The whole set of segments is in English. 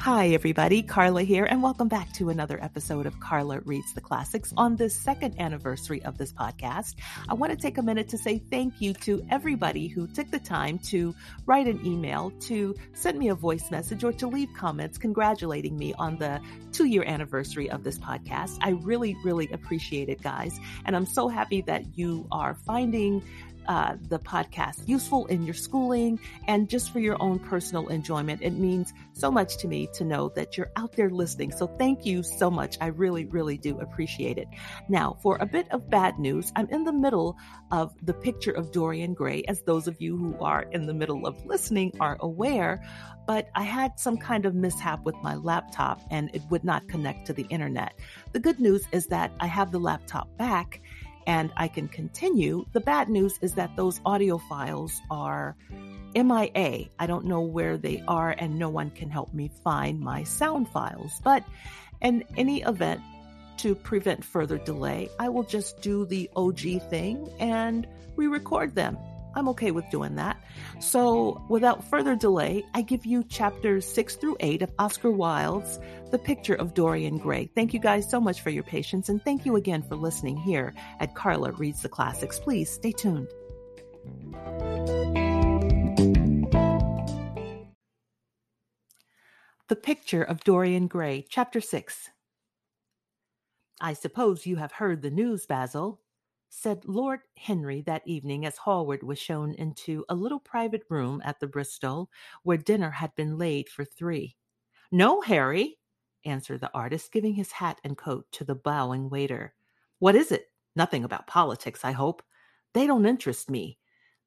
Hi, everybody. Carla here, and welcome back to another episode of Carla Reads the Classics. On this second anniversary of this podcast, I want to take a minute to say thank you to everybody who took the time to write an email, to send me a voice message, or to leave comments congratulating me on the two year anniversary of this podcast. I really, really appreciate it, guys. And I'm so happy that you are finding uh, the podcast useful in your schooling and just for your own personal enjoyment. It means so much to me to know that you're out there listening. So thank you so much. I really, really do appreciate it. Now, for a bit of bad news, I'm in the middle of the picture of Dorian Gray, as those of you who are in the middle of listening are aware. But I had some kind of mishap with my laptop and it would not connect to the internet. The good news is that I have the laptop back and I can continue. The bad news is that those audio files are MIA. I don't know where they are, and no one can help me find my sound files. But in any event, to prevent further delay, I will just do the OG thing and re record them. I'm okay with doing that. So, without further delay, I give you chapters six through eight of Oscar Wilde's The Picture of Dorian Gray. Thank you guys so much for your patience, and thank you again for listening here at Carla Reads the Classics. Please stay tuned. The Picture of Dorian Gray, Chapter 6. I suppose you have heard the news, Basil, said Lord Henry that evening as Hallward was shown into a little private room at the Bristol where dinner had been laid for three. No, Harry, answered the artist, giving his hat and coat to the bowing waiter. What is it? Nothing about politics, I hope. They don't interest me.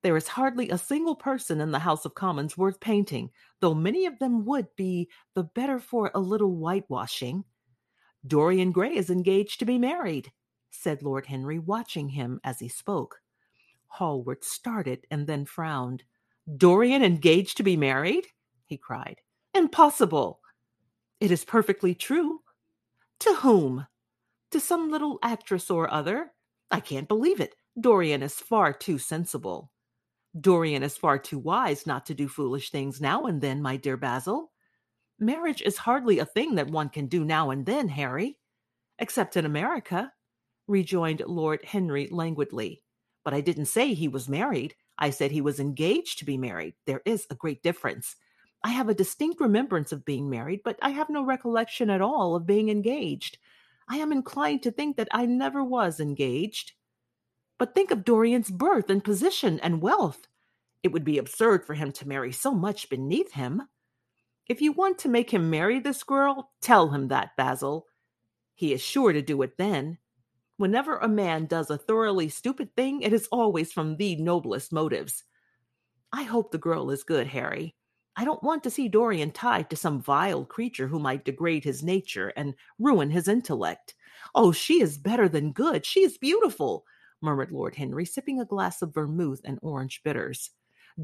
There is hardly a single person in the House of Commons worth painting, though many of them would be the better for a little whitewashing. Dorian Gray is engaged to be married said Lord Henry, watching him as he spoke. Hallward started and then frowned. Dorian engaged to be married? he cried. Impossible! It is perfectly true. To whom? To some little actress or other? I can't believe it. Dorian is far too sensible. Dorian is far too wise not to do foolish things now and then, my dear Basil. Marriage is hardly a thing that one can do now and then, Harry, except in America rejoined Lord Henry languidly. But I didn't say he was married. I said he was engaged to be married. There is a great difference. I have a distinct remembrance of being married, but I have no recollection at all of being engaged. I am inclined to think that I never was engaged. But think of Dorian's birth and position and wealth. It would be absurd for him to marry so much beneath him. If you want to make him marry this girl, tell him that, Basil. He is sure to do it then. Whenever a man does a thoroughly stupid thing, it is always from the noblest motives. I hope the girl is good, Harry. I don't want to see Dorian tied to some vile creature who might degrade his nature and ruin his intellect. Oh, she is better than good. She is beautiful, murmured Lord Henry, sipping a glass of vermouth and orange bitters.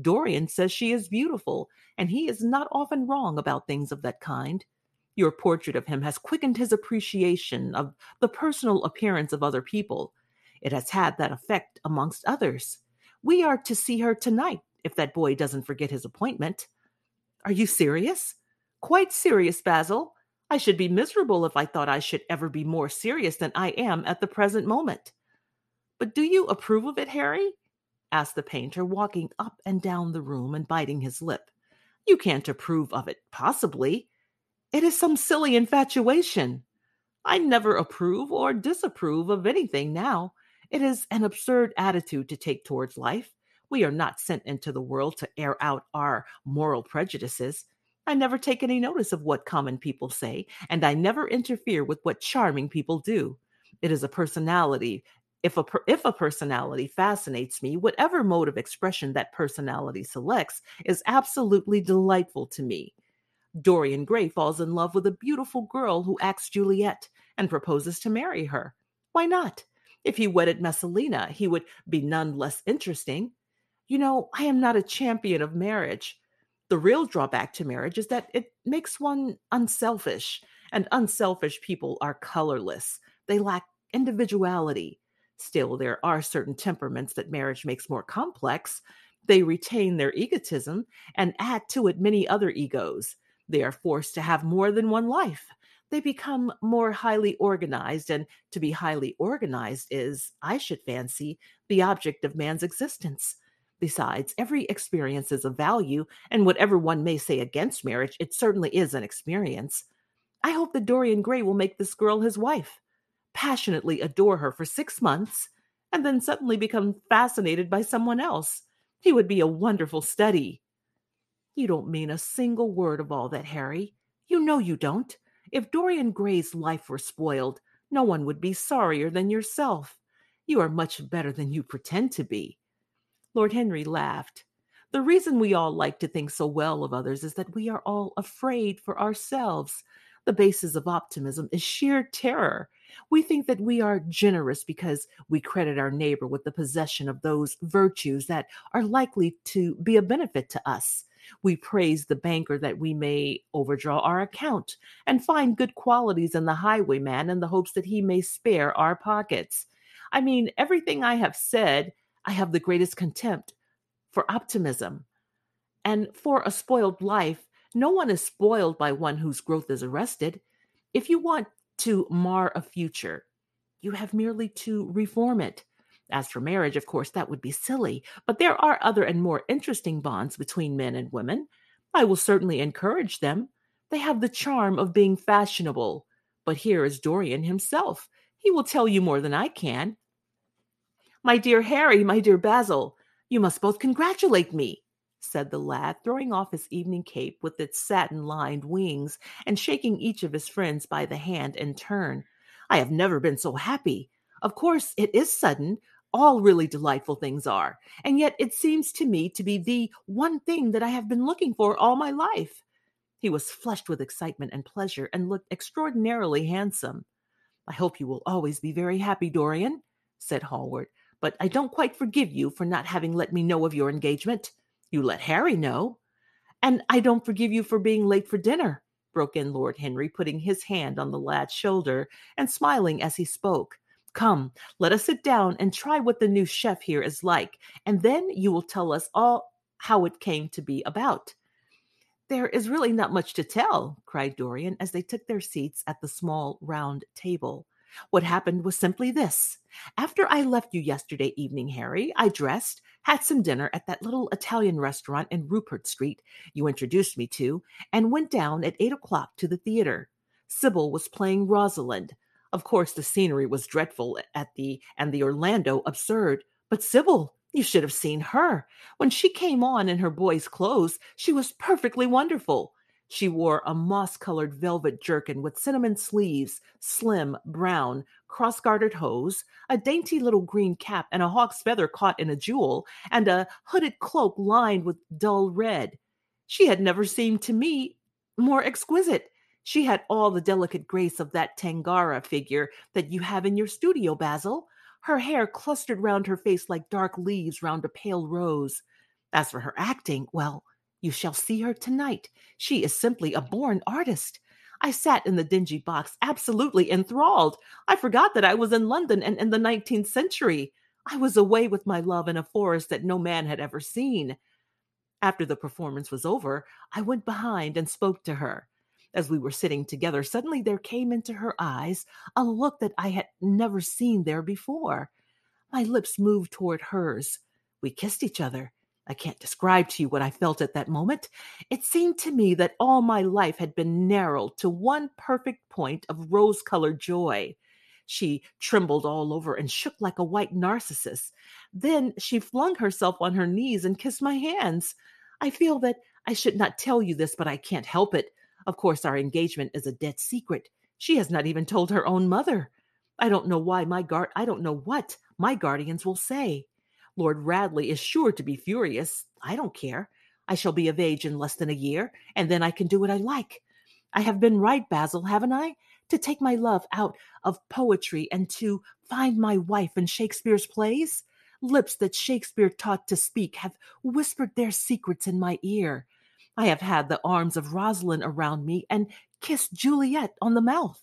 Dorian says she is beautiful, and he is not often wrong about things of that kind. Your portrait of him has quickened his appreciation of the personal appearance of other people. It has had that effect amongst others. We are to see her tonight, if that boy doesn't forget his appointment. Are you serious? Quite serious, Basil. I should be miserable if I thought I should ever be more serious than I am at the present moment. But do you approve of it, Harry? asked the painter, walking up and down the room and biting his lip. You can't approve of it, possibly. It is some silly infatuation. I never approve or disapprove of anything now. It is an absurd attitude to take towards life. We are not sent into the world to air out our moral prejudices. I never take any notice of what common people say, and I never interfere with what charming people do. It is a personality. If a, if a personality fascinates me, whatever mode of expression that personality selects is absolutely delightful to me. Dorian Gray falls in love with a beautiful girl who acts Juliet and proposes to marry her. Why not? If he wedded Messalina, he would be none less interesting. You know, I am not a champion of marriage. The real drawback to marriage is that it makes one unselfish, and unselfish people are colorless. They lack individuality. Still, there are certain temperaments that marriage makes more complex. They retain their egotism and add to it many other egos. They are forced to have more than one life. They become more highly organized, and to be highly organized is, I should fancy, the object of man's existence. Besides, every experience is of value, and whatever one may say against marriage, it certainly is an experience. I hope that Dorian Gray will make this girl his wife, passionately adore her for six months, and then suddenly become fascinated by someone else. He would be a wonderful study. You don't mean a single word of all that, Harry. You know you don't. If Dorian Gray's life were spoiled, no one would be sorrier than yourself. You are much better than you pretend to be. Lord Henry laughed. The reason we all like to think so well of others is that we are all afraid for ourselves. The basis of optimism is sheer terror. We think that we are generous because we credit our neighbor with the possession of those virtues that are likely to be a benefit to us. We praise the banker that we may overdraw our account and find good qualities in the highwayman in the hopes that he may spare our pockets. I mean, everything I have said I have the greatest contempt for optimism. And for a spoiled life, no one is spoiled by one whose growth is arrested. If you want to mar a future, you have merely to reform it. As for marriage, of course, that would be silly, but there are other and more interesting bonds between men and women. I will certainly encourage them. They have the charm of being fashionable. But here is Dorian himself. He will tell you more than I can. My dear Harry, my dear Basil, you must both congratulate me, said the lad, throwing off his evening cape with its satin lined wings and shaking each of his friends by the hand in turn. I have never been so happy. Of course, it is sudden. All really delightful things are. And yet it seems to me to be the one thing that I have been looking for all my life. He was flushed with excitement and pleasure and looked extraordinarily handsome. I hope you will always be very happy, Dorian, said Hallward, but I don't quite forgive you for not having let me know of your engagement. You let Harry know. And I don't forgive you for being late for dinner, broke in Lord Henry, putting his hand on the lad's shoulder and smiling as he spoke. Come, let us sit down and try what the new chef here is like, and then you will tell us all how it came to be about. There is really not much to tell, cried Dorian as they took their seats at the small round table. What happened was simply this. After I left you yesterday evening, Harry, I dressed, had some dinner at that little Italian restaurant in Rupert Street you introduced me to, and went down at eight o'clock to the theater. Sybil was playing Rosalind. Of course, the scenery was dreadful at the and the Orlando absurd, but Sybil, you should have seen her. When she came on in her boy's clothes, she was perfectly wonderful. She wore a moss colored velvet jerkin with cinnamon sleeves, slim, brown, cross gartered hose, a dainty little green cap and a hawk's feather caught in a jewel, and a hooded cloak lined with dull red. She had never seemed to me more exquisite. She had all the delicate grace of that Tanagra figure that you have in your studio, Basil. Her hair clustered round her face like dark leaves round a pale rose. As for her acting, well, you shall see her tonight. She is simply a born artist. I sat in the dingy box, absolutely enthralled. I forgot that I was in London and in the 19th century. I was away with my love in a forest that no man had ever seen. After the performance was over, I went behind and spoke to her. As we were sitting together, suddenly there came into her eyes a look that I had never seen there before. My lips moved toward hers. We kissed each other. I can't describe to you what I felt at that moment. It seemed to me that all my life had been narrowed to one perfect point of rose colored joy. She trembled all over and shook like a white narcissus. Then she flung herself on her knees and kissed my hands. I feel that I should not tell you this, but I can't help it. Of course, our engagement is a dead secret. She has not even told her own mother. I don't know why my guard I don't know what my guardians will say. Lord Radley is sure to be furious. I don't care. I shall be of age in less than a year, and then I can do what I like. I have been right, Basil, haven't I? To take my love out of poetry and to find my wife in Shakespeare's plays? Lips that Shakespeare taught to speak have whispered their secrets in my ear. I have had the arms of Rosalind around me and kissed Juliet on the mouth.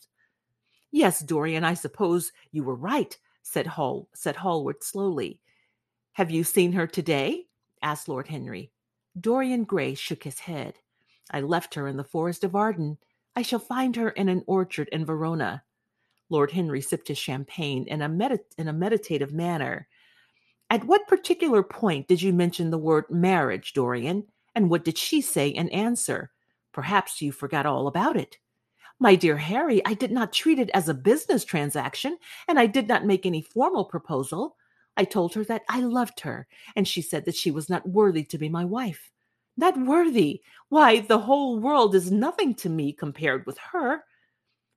Yes, Dorian, I suppose you were right, said Hall said Hallward slowly. Have you seen her today? asked Lord Henry. Dorian Gray shook his head. I left her in the forest of Arden. I shall find her in an orchard in Verona. Lord Henry sipped his champagne in a, medit- in a meditative manner. At what particular point did you mention the word marriage, Dorian? And what did she say in answer? Perhaps you forgot all about it. My dear Harry, I did not treat it as a business transaction, and I did not make any formal proposal. I told her that I loved her, and she said that she was not worthy to be my wife. Not worthy! Why, the whole world is nothing to me compared with her.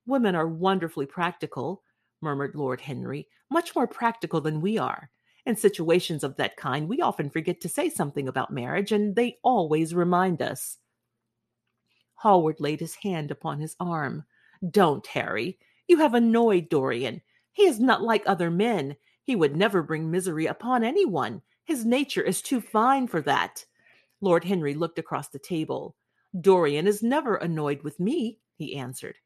Women are wonderfully practical, murmured Lord Henry, much more practical than we are. In situations of that kind, we often forget to say something about marriage, and they always remind us. Hallward laid his hand upon his arm. Don't, Harry. You have annoyed Dorian. He is not like other men. He would never bring misery upon anyone. His nature is too fine for that. Lord Henry looked across the table. Dorian is never annoyed with me, he answered.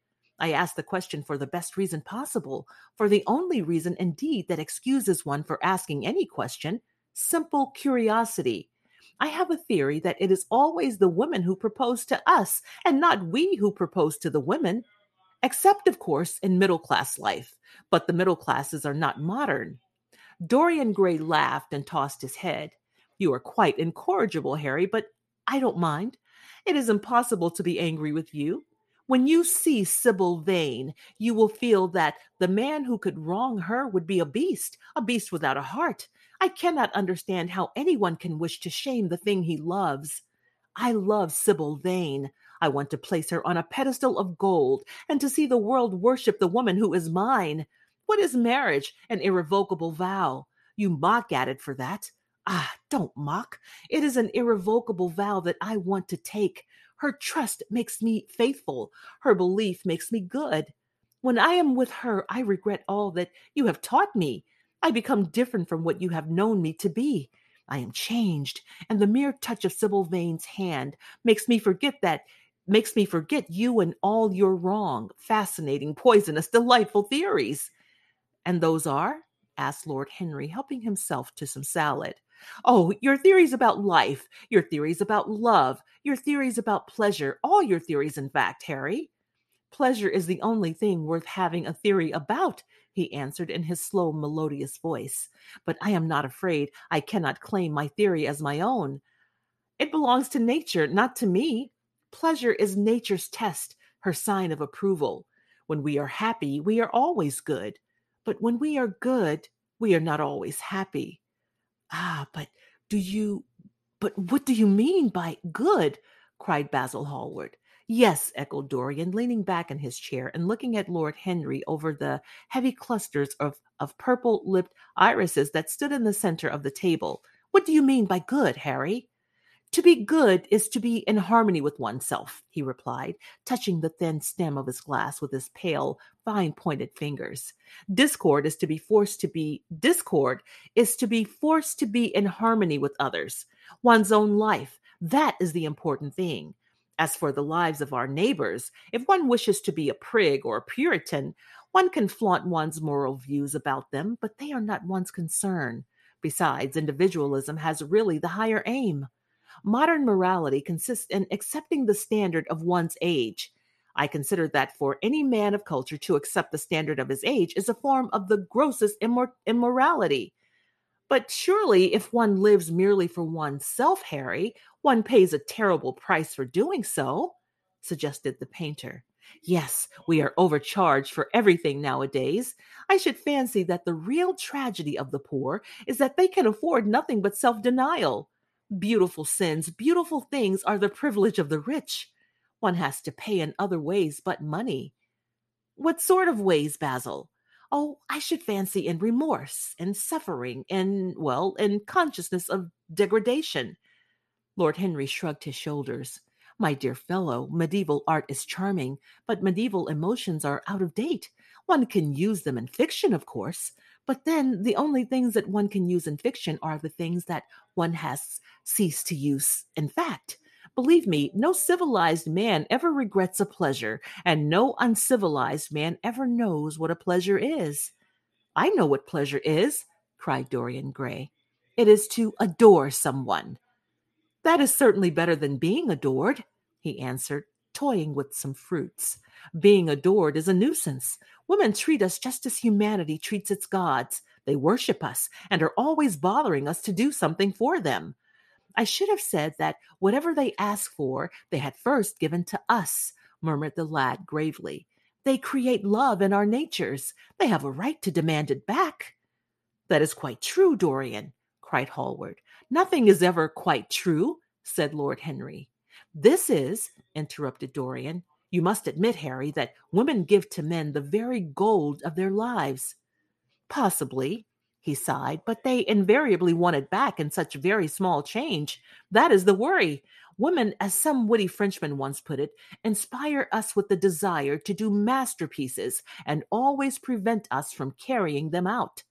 I ask the question for the best reason possible, for the only reason indeed that excuses one for asking any question simple curiosity. I have a theory that it is always the women who propose to us and not we who propose to the women, except, of course, in middle class life. But the middle classes are not modern. Dorian Gray laughed and tossed his head. You are quite incorrigible, Harry, but I don't mind. It is impossible to be angry with you. When you see Sybil Vane, you will feel that the man who could wrong her would be a beast, a beast without a heart. I cannot understand how anyone can wish to shame the thing he loves. I love Sybil Vane. I want to place her on a pedestal of gold and to see the world worship the woman who is mine. What is marriage? An irrevocable vow. You mock at it for that. Ah, don't mock. It is an irrevocable vow that I want to take. Her trust makes me faithful. Her belief makes me good. When I am with her, I regret all that you have taught me. I become different from what you have known me to be. I am changed, and the mere touch of Sybil Vane's hand makes me forget that makes me forget you and all your wrong, fascinating, poisonous, delightful theories. And those are? asked Lord Henry, helping himself to some salad. Oh, your theories about life, your theories about love, your theories about pleasure, all your theories, in fact, Harry. Pleasure is the only thing worth having a theory about, he answered in his slow, melodious voice. But I am not afraid. I cannot claim my theory as my own. It belongs to nature, not to me. Pleasure is nature's test, her sign of approval. When we are happy, we are always good. But when we are good, we are not always happy. Ah, but do you, but what do you mean by good? cried Basil Hallward. Yes, echoed Dorian, leaning back in his chair and looking at Lord Henry over the heavy clusters of, of purple lipped irises that stood in the center of the table. What do you mean by good, Harry? To be good is to be in harmony with oneself, he replied, touching the thin stem of his glass with his pale, fine pointed fingers. Discord is to be forced to be discord is to be forced to be in harmony with others, one's own life. That is the important thing. As for the lives of our neighbors, if one wishes to be a prig or a Puritan, one can flaunt one's moral views about them, but they are not one's concern. Besides, individualism has really the higher aim. Modern morality consists in accepting the standard of one's age. I consider that for any man of culture to accept the standard of his age is a form of the grossest immor- immorality. But surely, if one lives merely for oneself, Harry, one pays a terrible price for doing so, suggested the painter. Yes, we are overcharged for everything nowadays. I should fancy that the real tragedy of the poor is that they can afford nothing but self denial. Beautiful sins, beautiful things are the privilege of the rich. One has to pay in other ways but money. What sort of ways, Basil? Oh, I should fancy in remorse and suffering and, well, in consciousness of degradation. Lord Henry shrugged his shoulders. My dear fellow, medieval art is charming, but medieval emotions are out of date. One can use them in fiction, of course, but then the only things that one can use in fiction are the things that one has ceased to use in fact. Believe me, no civilized man ever regrets a pleasure, and no uncivilized man ever knows what a pleasure is. I know what pleasure is, cried Dorian Gray. It is to adore someone. That is certainly better than being adored. he answered, toying with some fruits. Being adored is a nuisance. Women treat us just as humanity treats its gods. They worship us and are always bothering us to do something for them. I should have said that whatever they ask for, they had first given to us, murmured the lad gravely. They create love in our natures. They have a right to demand it back. That is quite true, Dorian, cried Hallward. Nothing is ever quite true, said Lord Henry. This is, interrupted Dorian. You must admit, Harry, that women give to men the very gold of their lives. Possibly, he sighed, but they invariably want it back in such very small change. That is the worry. Women, as some witty Frenchman once put it, inspire us with the desire to do masterpieces and always prevent us from carrying them out.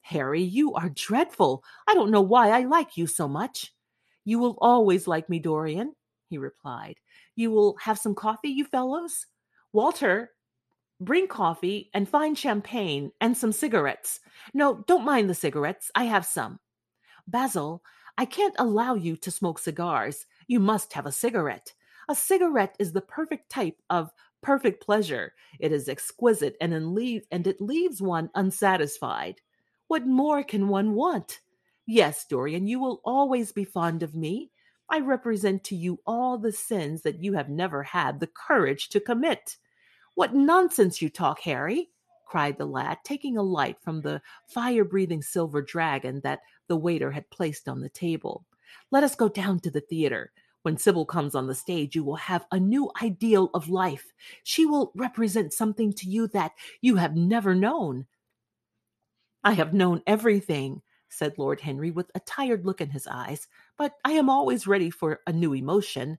Harry, you are dreadful. I don't know why I like you so much. You will always like me, Dorian, he replied. You will have some coffee, you fellows? Walter, bring coffee and fine champagne and some cigarettes. No, don't mind the cigarettes. I have some. Basil, I can't allow you to smoke cigars. You must have a cigarette. A cigarette is the perfect type of perfect pleasure. It is exquisite and, and it leaves one unsatisfied. What more can one want? Yes, Dorian, you will always be fond of me. I represent to you all the sins that you have never had the courage to commit. What nonsense you talk, Harry! cried the lad, taking a light from the fire breathing silver dragon that the waiter had placed on the table. Let us go down to the theater. When Sybil comes on the stage, you will have a new ideal of life. She will represent something to you that you have never known. I have known everything, said Lord Henry with a tired look in his eyes, but I am always ready for a new emotion.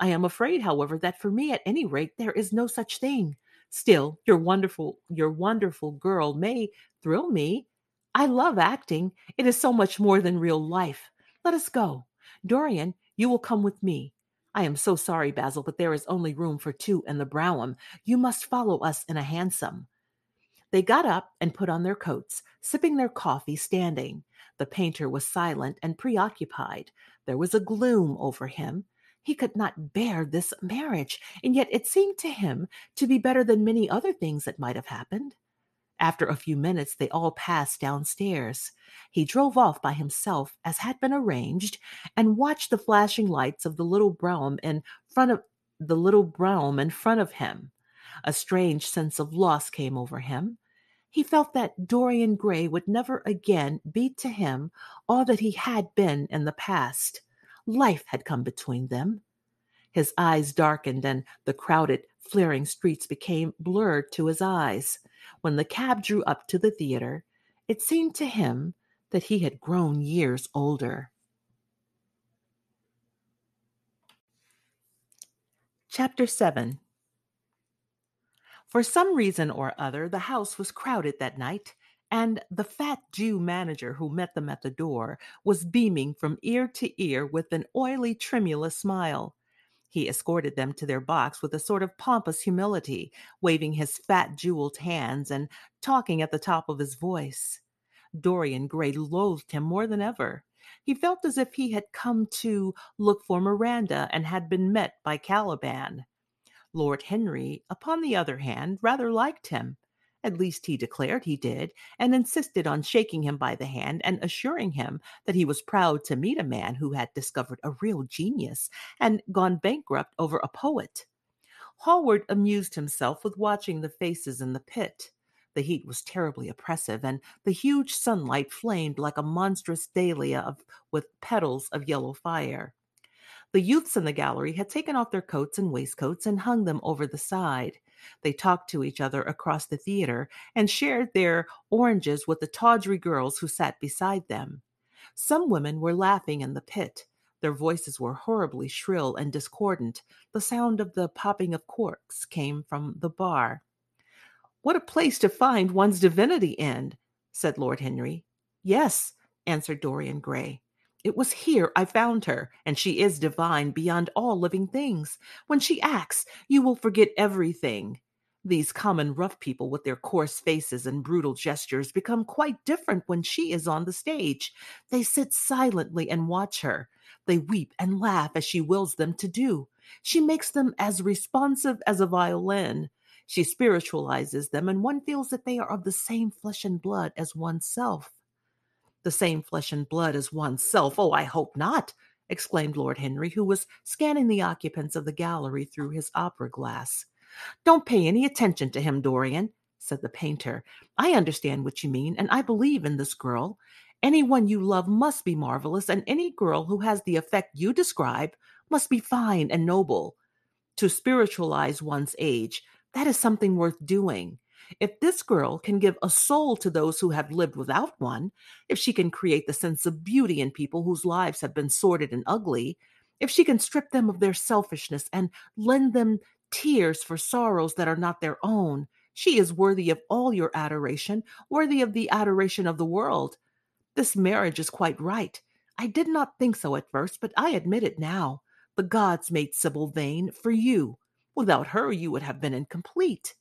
I am afraid, however, that for me at any rate there is no such thing. Still, your wonderful your wonderful girl may thrill me. I love acting. It is so much more than real life. Let us go. Dorian, you will come with me. I am so sorry, Basil, but there is only room for two in the brougham. You must follow us in a hansom. They got up and put on their coats, sipping their coffee standing. The painter was silent and preoccupied. There was a gloom over him. He could not bear this marriage, and yet it seemed to him to be better than many other things that might have happened. After a few minutes, they all passed downstairs. He drove off by himself, as had been arranged, and watched the flashing lights of the little brougham in front of the little brougham in front of him. A strange sense of loss came over him. He felt that Dorian Gray would never again be to him all that he had been in the past. Life had come between them. His eyes darkened, and the crowded, flaring streets became blurred to his eyes. When the cab drew up to the theater, it seemed to him that he had grown years older. Chapter 7 For some reason or other, the house was crowded that night, and the fat Jew manager who met them at the door was beaming from ear to ear with an oily, tremulous smile. He escorted them to their box with a sort of pompous humility, waving his fat, jeweled hands and talking at the top of his voice. Dorian Gray loathed him more than ever. He felt as if he had come to look for Miranda and had been met by Caliban. Lord Henry, upon the other hand, rather liked him. At least he declared he did, and insisted on shaking him by the hand and assuring him that he was proud to meet a man who had discovered a real genius and gone bankrupt over a poet. Hallward amused himself with watching the faces in the pit. The heat was terribly oppressive, and the huge sunlight flamed like a monstrous dahlia of, with petals of yellow fire. The youths in the gallery had taken off their coats and waistcoats and hung them over the side. They talked to each other across the theater and shared their oranges with the tawdry girls who sat beside them. Some women were laughing in the pit. Their voices were horribly shrill and discordant. The sound of the popping of corks came from the bar. What a place to find one's divinity in, said Lord Henry. Yes, answered Dorian Gray. It was here I found her, and she is divine beyond all living things. When she acts, you will forget everything. These common rough people with their coarse faces and brutal gestures become quite different when she is on the stage. They sit silently and watch her. They weep and laugh as she wills them to do. She makes them as responsive as a violin. She spiritualizes them, and one feels that they are of the same flesh and blood as oneself. The same flesh and blood as oneself? Oh, I hope not, exclaimed Lord Henry, who was scanning the occupants of the gallery through his opera glass. Don't pay any attention to him, Dorian, said the painter. I understand what you mean, and I believe in this girl. Anyone you love must be marvelous, and any girl who has the effect you describe must be fine and noble. To spiritualize one's age, that is something worth doing. If this girl can give a soul to those who have lived without one, if she can create the sense of beauty in people whose lives have been sordid and ugly, if she can strip them of their selfishness and lend them tears for sorrows that are not their own. She is worthy of all your adoration, worthy of the adoration of the world. This marriage is quite right. I did not think so at first, but I admit it now. The gods made Sybil Vane for you. Without her, you would have been incomplete.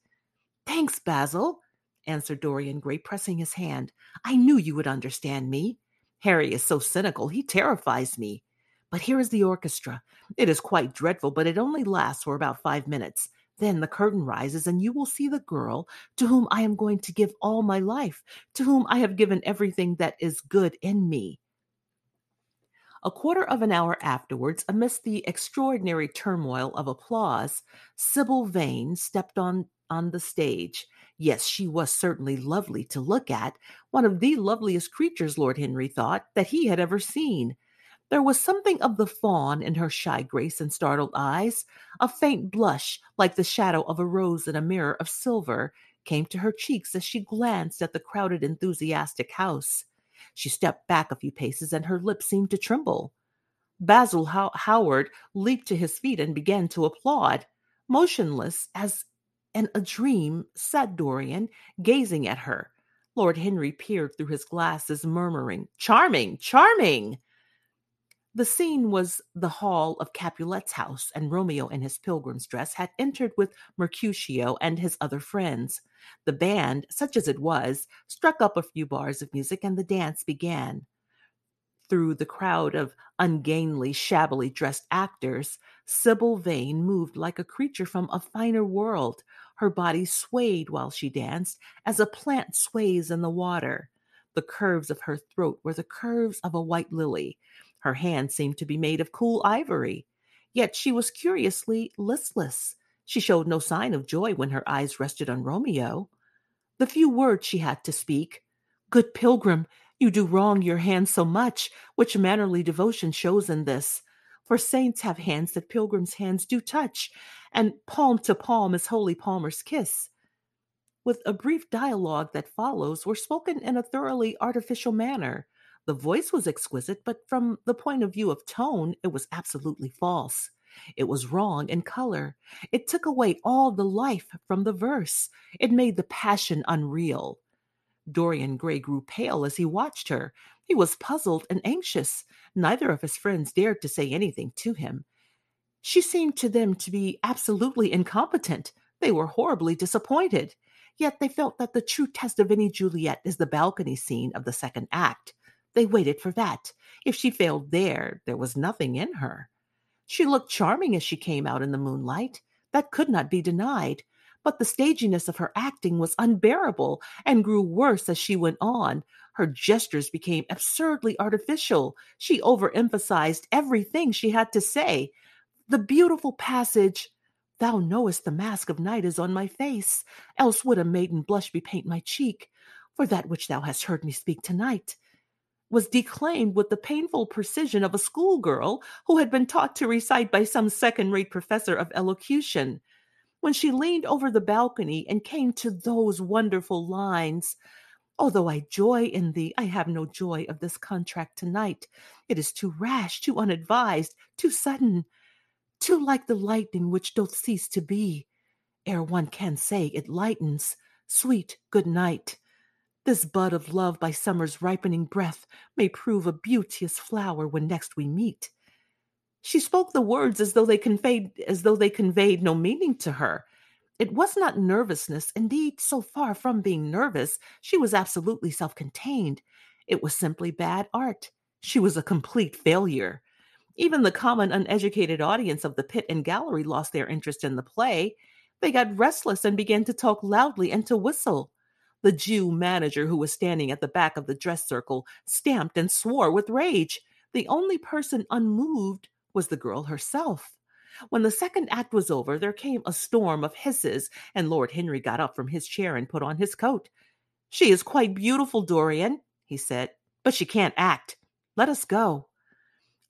Thanks, Basil, answered Dorian Gray, pressing his hand. I knew you would understand me. Harry is so cynical, he terrifies me. But here is the orchestra. It is quite dreadful, but it only lasts for about five minutes. Then the curtain rises, and you will see the girl to whom I am going to give all my life, to whom I have given everything that is good in me. A quarter of an hour afterwards, amidst the extraordinary turmoil of applause, Sybil Vane stepped on, on the stage. Yes, she was certainly lovely to look at, one of the loveliest creatures, Lord Henry thought, that he had ever seen. There was something of the fawn in her shy grace and startled eyes. A faint blush, like the shadow of a rose in a mirror of silver, came to her cheeks as she glanced at the crowded, enthusiastic house. She stepped back a few paces and her lips seemed to tremble. Basil How- Hallward leaped to his feet and began to applaud. Motionless as in a dream said Dorian, gazing at her. Lord Henry peered through his glasses, murmuring, Charming, charming! The scene was the hall of Capulet's house, and Romeo in his pilgrim's dress had entered with Mercutio and his other friends. The band, such as it was, struck up a few bars of music, and the dance began. Through the crowd of ungainly, shabbily dressed actors, Sybil Vane moved like a creature from a finer world. Her body swayed while she danced, as a plant sways in the water. The curves of her throat were the curves of a white lily. Her hands seemed to be made of cool ivory. Yet she was curiously listless. She showed no sign of joy when her eyes rested on Romeo. The few words she had to speak Good pilgrim, you do wrong your hand so much, which mannerly devotion shows in this. For saints have hands that pilgrims' hands do touch, and palm to palm is holy palmer's kiss with a brief dialogue that follows, were spoken in a thoroughly artificial manner. The voice was exquisite, but from the point of view of tone, it was absolutely false. It was wrong in color. It took away all the life from the verse. It made the passion unreal. Dorian Gray grew pale as he watched her. He was puzzled and anxious. Neither of his friends dared to say anything to him. She seemed to them to be absolutely incompetent. They were horribly disappointed. Yet they felt that the true test of any Juliet is the balcony scene of the second act. They waited for that. If she failed there, there was nothing in her. She looked charming as she came out in the moonlight. That could not be denied. But the staginess of her acting was unbearable and grew worse as she went on. Her gestures became absurdly artificial. She overemphasized everything she had to say. The beautiful passage, Thou knowest the mask of night is on my face, else would a maiden blush bepaint my cheek, for that which thou hast heard me speak tonight was declaimed with the painful precision of a schoolgirl who had been taught to recite by some second rate professor of elocution. When she leaned over the balcony and came to those wonderful lines, Although I joy in thee, I have no joy of this contract tonight. It is too rash, too unadvised, too sudden, too like the lightning which doth cease to be, ere one can say it lightens. Sweet good night. This bud of love by summer's ripening breath may prove a beauteous flower when next we meet. She spoke the words as though they conveyed as though they conveyed no meaning to her. It was not nervousness. Indeed, so far from being nervous, she was absolutely self contained. It was simply bad art. She was a complete failure. Even the common uneducated audience of the pit and gallery lost their interest in the play. They got restless and began to talk loudly and to whistle. The Jew manager, who was standing at the back of the dress circle, stamped and swore with rage. The only person unmoved was the girl herself. When the second act was over, there came a storm of hisses, and Lord Henry got up from his chair and put on his coat. She is quite beautiful, Dorian, he said, but she can't act. Let us go.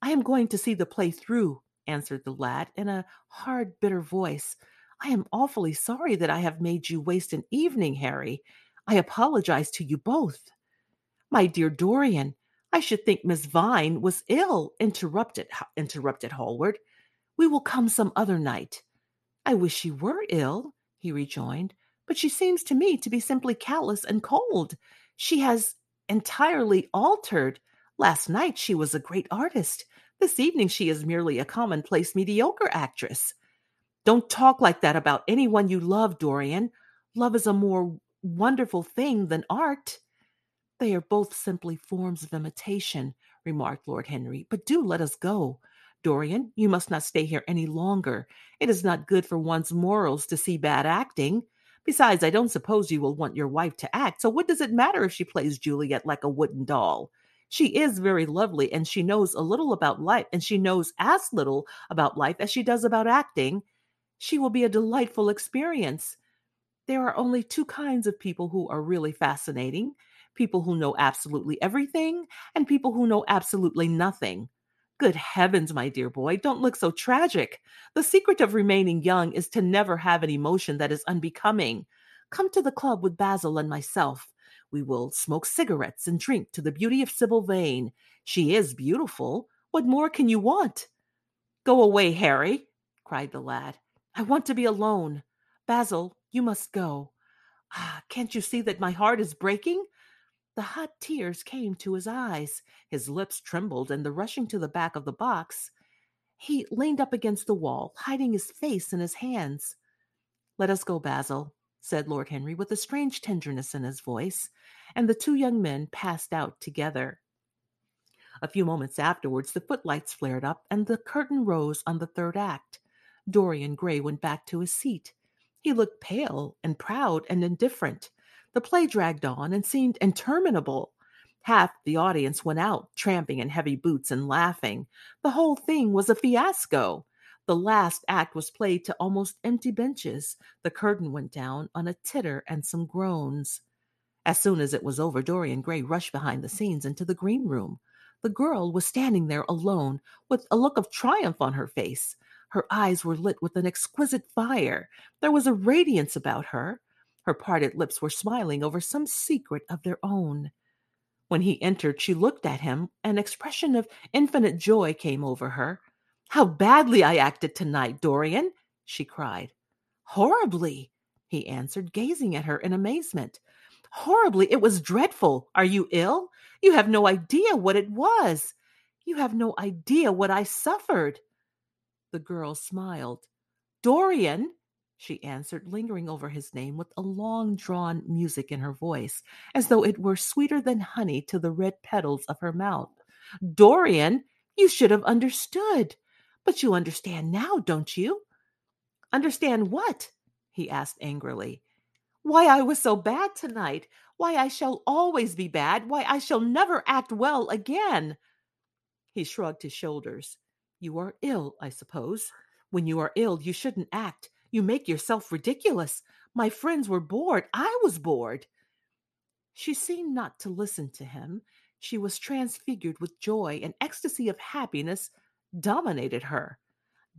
I am going to see the play through, answered the lad in a hard, bitter voice. I am awfully sorry that I have made you waste an evening, Harry. I apologize to you both. My dear Dorian, I should think Miss Vane was ill, interrupted interrupted Hallward. We will come some other night. I wish she were ill, he rejoined, but she seems to me to be simply callous and cold. She has entirely altered. Last night she was a great artist. This evening she is merely a commonplace, mediocre actress. Don't talk like that about anyone you love, Dorian. Love is a more wonderful thing than art. They are both simply forms of imitation, remarked Lord Henry. But do let us go. Dorian, you must not stay here any longer. It is not good for one's morals to see bad acting. Besides, I don't suppose you will want your wife to act, so what does it matter if she plays Juliet like a wooden doll? She is very lovely, and she knows a little about life, and she knows as little about life as she does about acting. She will be a delightful experience. There are only two kinds of people who are really fascinating people who know absolutely everything, and people who know absolutely nothing. Good heavens, my dear boy, don't look so tragic. The secret of remaining young is to never have an emotion that is unbecoming. Come to the club with Basil and myself. We will smoke cigarettes and drink to the beauty of Sybil Vane. She is beautiful. What more can you want? Go away, Harry, cried the lad. I want to be alone. Basil, you must go. Ah, can't you see that my heart is breaking? The hot tears came to his eyes. His lips trembled, and the rushing to the back of the box, he leaned up against the wall, hiding his face in his hands. Let us go, Basil, said Lord Henry with a strange tenderness in his voice, and the two young men passed out together. A few moments afterwards, the footlights flared up, and the curtain rose on the third act. Dorian Gray went back to his seat. He looked pale and proud and indifferent. The play dragged on and seemed interminable. Half the audience went out, tramping in heavy boots and laughing. The whole thing was a fiasco. The last act was played to almost empty benches. The curtain went down on a titter and some groans. As soon as it was over, Dorian Gray rushed behind the scenes into the green room. The girl was standing there alone, with a look of triumph on her face. Her eyes were lit with an exquisite fire. There was a radiance about her. Her parted lips were smiling over some secret of their own. When he entered, she looked at him. An expression of infinite joy came over her. How badly I acted tonight, Dorian! she cried. Horribly, he answered, gazing at her in amazement. Horribly. It was dreadful. Are you ill? You have no idea what it was. You have no idea what I suffered. The girl smiled. Dorian, she answered, lingering over his name with a long drawn music in her voice, as though it were sweeter than honey to the red petals of her mouth. Dorian, you should have understood. But you understand now, don't you? Understand what? he asked angrily. Why I was so bad tonight. Why I shall always be bad. Why I shall never act well again. He shrugged his shoulders. You are ill, I suppose. When you are ill, you shouldn't act. You make yourself ridiculous. My friends were bored. I was bored. She seemed not to listen to him. She was transfigured with joy, and ecstasy of happiness dominated her.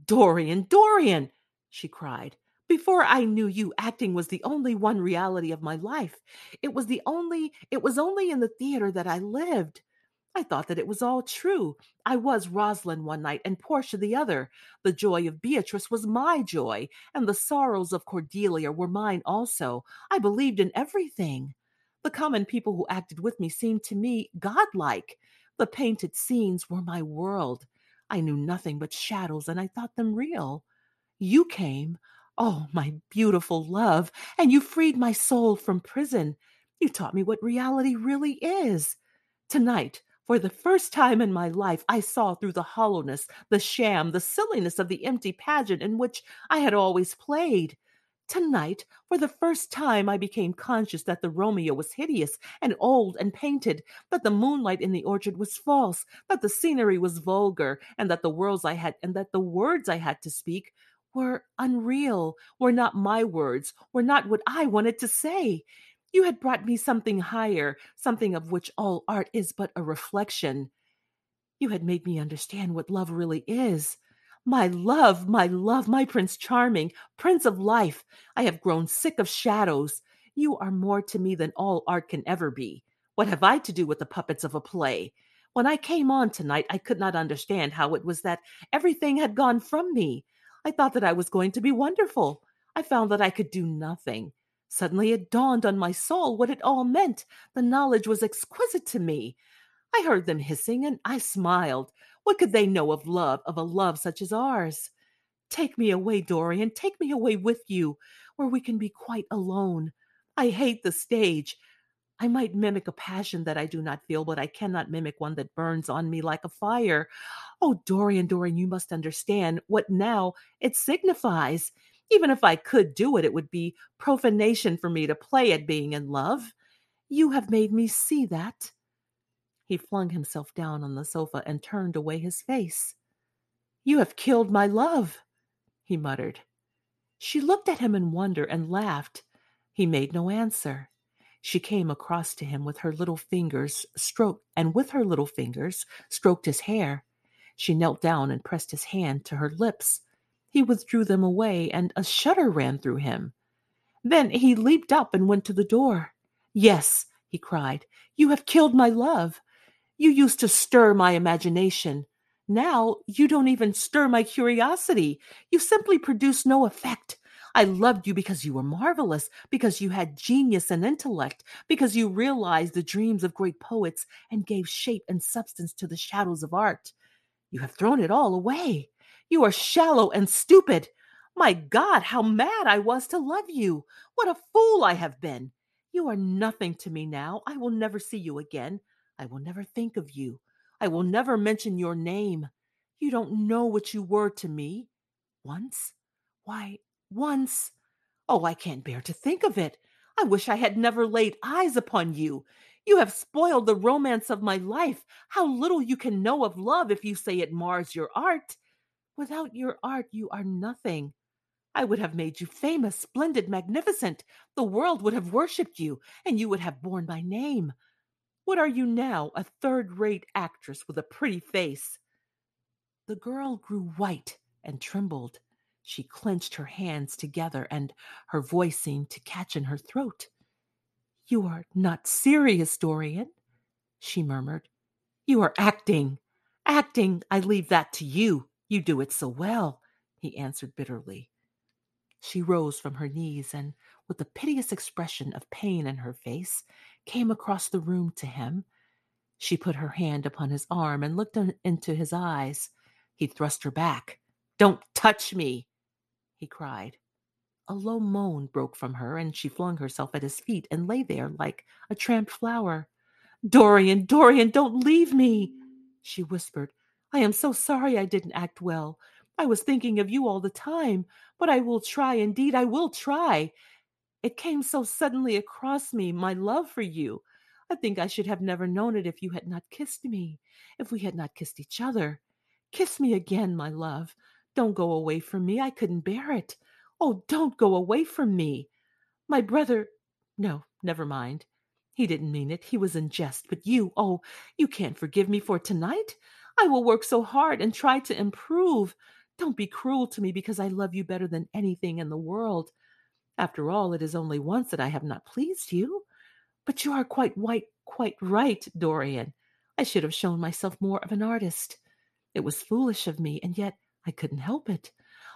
Dorian, Dorian, she cried. Before I knew you, acting was the only one reality of my life. It was the only, it was only in the theater that I lived. I thought that it was all true. I was Rosalind one night and Portia the other. The joy of Beatrice was my joy, and the sorrows of Cordelia were mine also. I believed in everything. The common people who acted with me seemed to me godlike. The painted scenes were my world. I knew nothing but shadows, and I thought them real. You came. Oh, my beautiful love, and you freed my soul from prison. You taught me what reality really is. Tonight, for the first time in my life, I saw through the hollowness, the sham, the silliness of the empty pageant in which I had always played. Tonight, for the first time, I became conscious that the Romeo was hideous and old and painted, that the moonlight in the orchard was false, that the scenery was vulgar, and that the words I had and that the words I had to speak were unreal, were not my words, were not what I wanted to say. You had brought me something higher, something of which all art is but a reflection. You had made me understand what love really is. My love, my love, my Prince Charming, Prince of Life, I have grown sick of shadows. You are more to me than all art can ever be. What have I to do with the puppets of a play? When I came on tonight, I could not understand how it was that everything had gone from me. I thought that I was going to be wonderful. I found that I could do nothing. Suddenly it dawned on my soul what it all meant. The knowledge was exquisite to me. I heard them hissing and I smiled. What could they know of love, of a love such as ours? Take me away, Dorian. Take me away with you, where we can be quite alone. I hate the stage. I might mimic a passion that I do not feel, but I cannot mimic one that burns on me like a fire. Oh, Dorian, Dorian, you must understand what now it signifies. Even if I could do it, it would be profanation for me to play at being in love. You have made me see that. He flung himself down on the sofa and turned away his face. You have killed my love, he muttered. She looked at him in wonder and laughed. He made no answer. She came across to him with her little fingers stroked and with her little fingers stroked his hair. She knelt down and pressed his hand to her lips. He withdrew them away, and a shudder ran through him. Then he leaped up and went to the door. Yes, he cried, you have killed my love. You used to stir my imagination. Now you don't even stir my curiosity. You simply produce no effect. I loved you because you were marvelous, because you had genius and intellect, because you realized the dreams of great poets and gave shape and substance to the shadows of art. You have thrown it all away. You are shallow and stupid. My God, how mad I was to love you! What a fool I have been! You are nothing to me now. I will never see you again. I will never think of you. I will never mention your name. You don't know what you were to me. Once? Why, once. Oh, I can't bear to think of it. I wish I had never laid eyes upon you. You have spoiled the romance of my life. How little you can know of love if you say it mars your art. Without your art, you are nothing. I would have made you famous, splendid, magnificent. The world would have worshipped you, and you would have borne my name. What are you now, a third rate actress with a pretty face? The girl grew white and trembled. She clenched her hands together, and her voice seemed to catch in her throat. You are not serious, Dorian, she murmured. You are acting. Acting, I leave that to you. You do it so well, he answered bitterly. She rose from her knees and, with a piteous expression of pain in her face, came across the room to him. She put her hand upon his arm and looked into his eyes. He thrust her back. Don't touch me, he cried. A low moan broke from her, and she flung herself at his feet and lay there like a tramped flower. Dorian, Dorian, don't leave me, she whispered. I am so sorry I didn't act well. I was thinking of you all the time, but I will try, indeed, I will try. It came so suddenly across me, my love for you. I think I should have never known it if you had not kissed me, if we had not kissed each other. Kiss me again, my love. Don't go away from me. I couldn't bear it. Oh, don't go away from me. My brother. No, never mind. He didn't mean it. He was in jest. But you, oh, you can't forgive me for tonight. I will work so hard and try to improve. Don't be cruel to me because I love you better than anything in the world. After all, it is only once that I have not pleased you. But you are quite white, quite right, Dorian. I should have shown myself more of an artist. It was foolish of me, and yet I couldn't help it.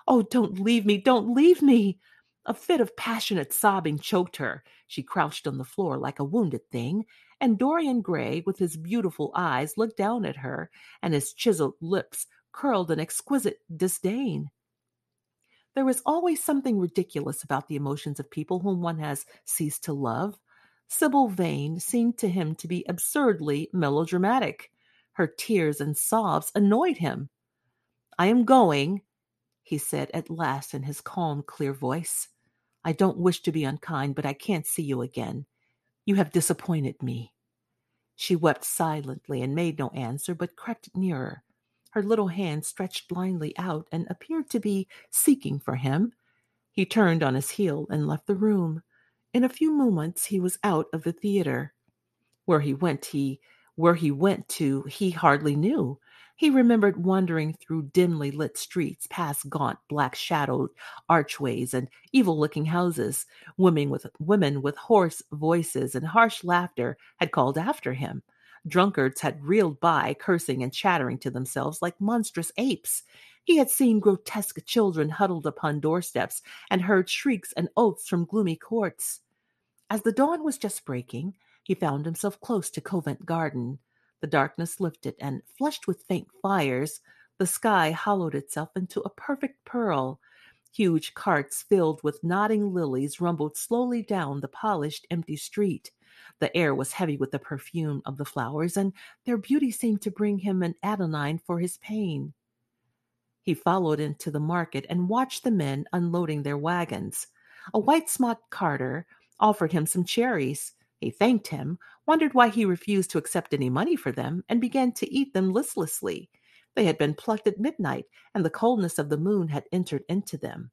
Oh, don't leave me, don't leave me. A fit of passionate sobbing choked her. She crouched on the floor like a wounded thing, and Dorian Gray, with his beautiful eyes, looked down at her, and his chiseled lips curled in exquisite disdain. There is always something ridiculous about the emotions of people whom one has ceased to love. Sybil Vane seemed to him to be absurdly melodramatic. Her tears and sobs annoyed him. I am going, he said at last in his calm, clear voice. I don't wish to be unkind, but I can't see you again. You have disappointed me. She wept silently and made no answer, but crept nearer. Her little hand stretched blindly out and appeared to be seeking for him. He turned on his heel and left the room. In a few moments he was out of the theater. Where he went, he where he went to, he hardly knew. He remembered wandering through dimly lit streets, past gaunt, black shadowed archways and evil looking houses. Women with, women with hoarse voices and harsh laughter had called after him. Drunkards had reeled by, cursing and chattering to themselves like monstrous apes. He had seen grotesque children huddled upon doorsteps and heard shrieks and oaths from gloomy courts. As the dawn was just breaking, he found himself close to Covent Garden. The darkness lifted, and flushed with faint fires, the sky hollowed itself into a perfect pearl. Huge carts filled with nodding lilies rumbled slowly down the polished, empty street. The air was heavy with the perfume of the flowers, and their beauty seemed to bring him an anodyne for his pain. He followed into the market and watched the men unloading their wagons. A white smocked carter offered him some cherries. He thanked him, wondered why he refused to accept any money for them, and began to eat them listlessly. They had been plucked at midnight, and the coldness of the moon had entered into them.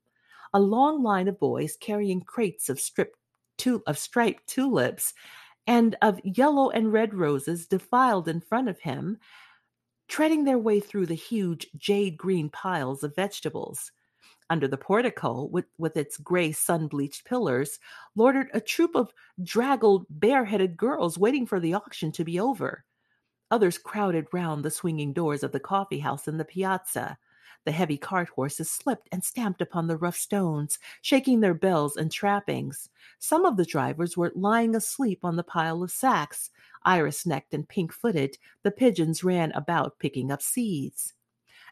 A long line of boys carrying crates of stripped tu- of striped tulips and of yellow and red roses defiled in front of him, treading their way through the huge jade green piles of vegetables under the portico with, with its gray sun bleached pillars loitered a troop of draggled, bareheaded girls waiting for the auction to be over. Others crowded round the swinging doors of the coffee house in the piazza. The heavy cart horses slipped and stamped upon the rough stones, shaking their bells and trappings. Some of the drivers were lying asleep on the pile of sacks. Iris necked and pink footed, the pigeons ran about picking up seeds.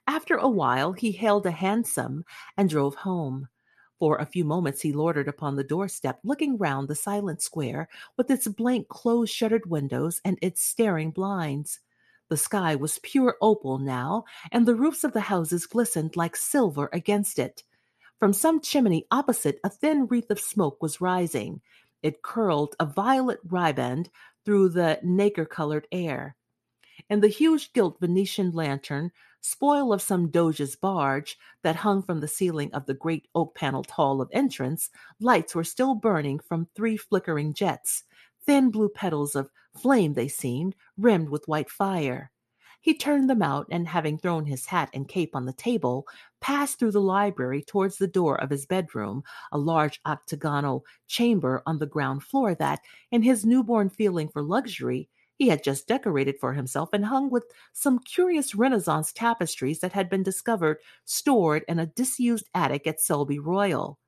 After a while, he hailed a hansom and drove home. For a few moments, he loitered upon the doorstep, looking round the silent square with its blank close shuttered windows and its staring blinds. The sky was pure opal now, and the roofs of the houses glistened like silver against it. From some chimney opposite, a thin wreath of smoke was rising. It curled a violet riband through the nacre colored air. In the huge gilt Venetian lantern spoil of some doge's barge that hung from the ceiling of the great oak paneled hall of entrance, lights were still burning from three flickering jets. Thin blue petals of flame they seemed, rimmed with white fire. He turned them out and, having thrown his hat and cape on the table, passed through the library towards the door of his bedroom, a large octagonal chamber on the ground floor that, in his newborn feeling for luxury, he had just decorated for himself and hung with some curious Renaissance tapestries that had been discovered stored in a disused attic at Selby Royal.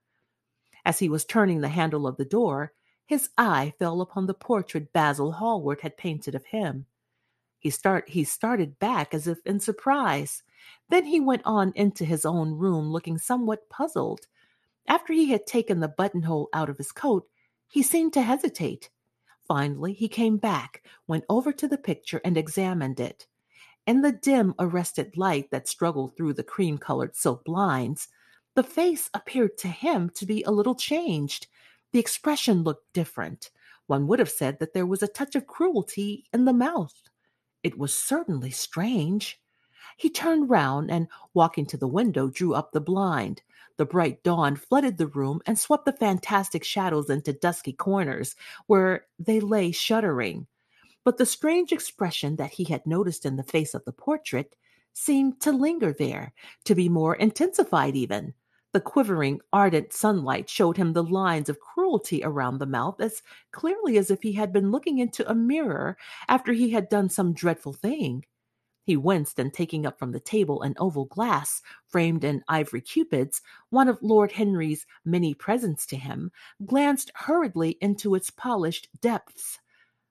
As he was turning the handle of the door, his eye fell upon the portrait Basil Hallward had painted of him. He start he started back as if in surprise. Then he went on into his own room looking somewhat puzzled. After he had taken the buttonhole out of his coat, he seemed to hesitate. Finally, he came back, went over to the picture, and examined it. In the dim, arrested light that struggled through the cream colored silk blinds, the face appeared to him to be a little changed. The expression looked different. One would have said that there was a touch of cruelty in the mouth. It was certainly strange. He turned round and, walking to the window, drew up the blind. The bright dawn flooded the room and swept the fantastic shadows into dusky corners where they lay shuddering. But the strange expression that he had noticed in the face of the portrait seemed to linger there, to be more intensified even. The quivering, ardent sunlight showed him the lines of cruelty around the mouth as clearly as if he had been looking into a mirror after he had done some dreadful thing. He winced, and taking up from the table an oval glass framed in ivory cupids, one of Lord Henry's many presents to him, glanced hurriedly into its polished depths.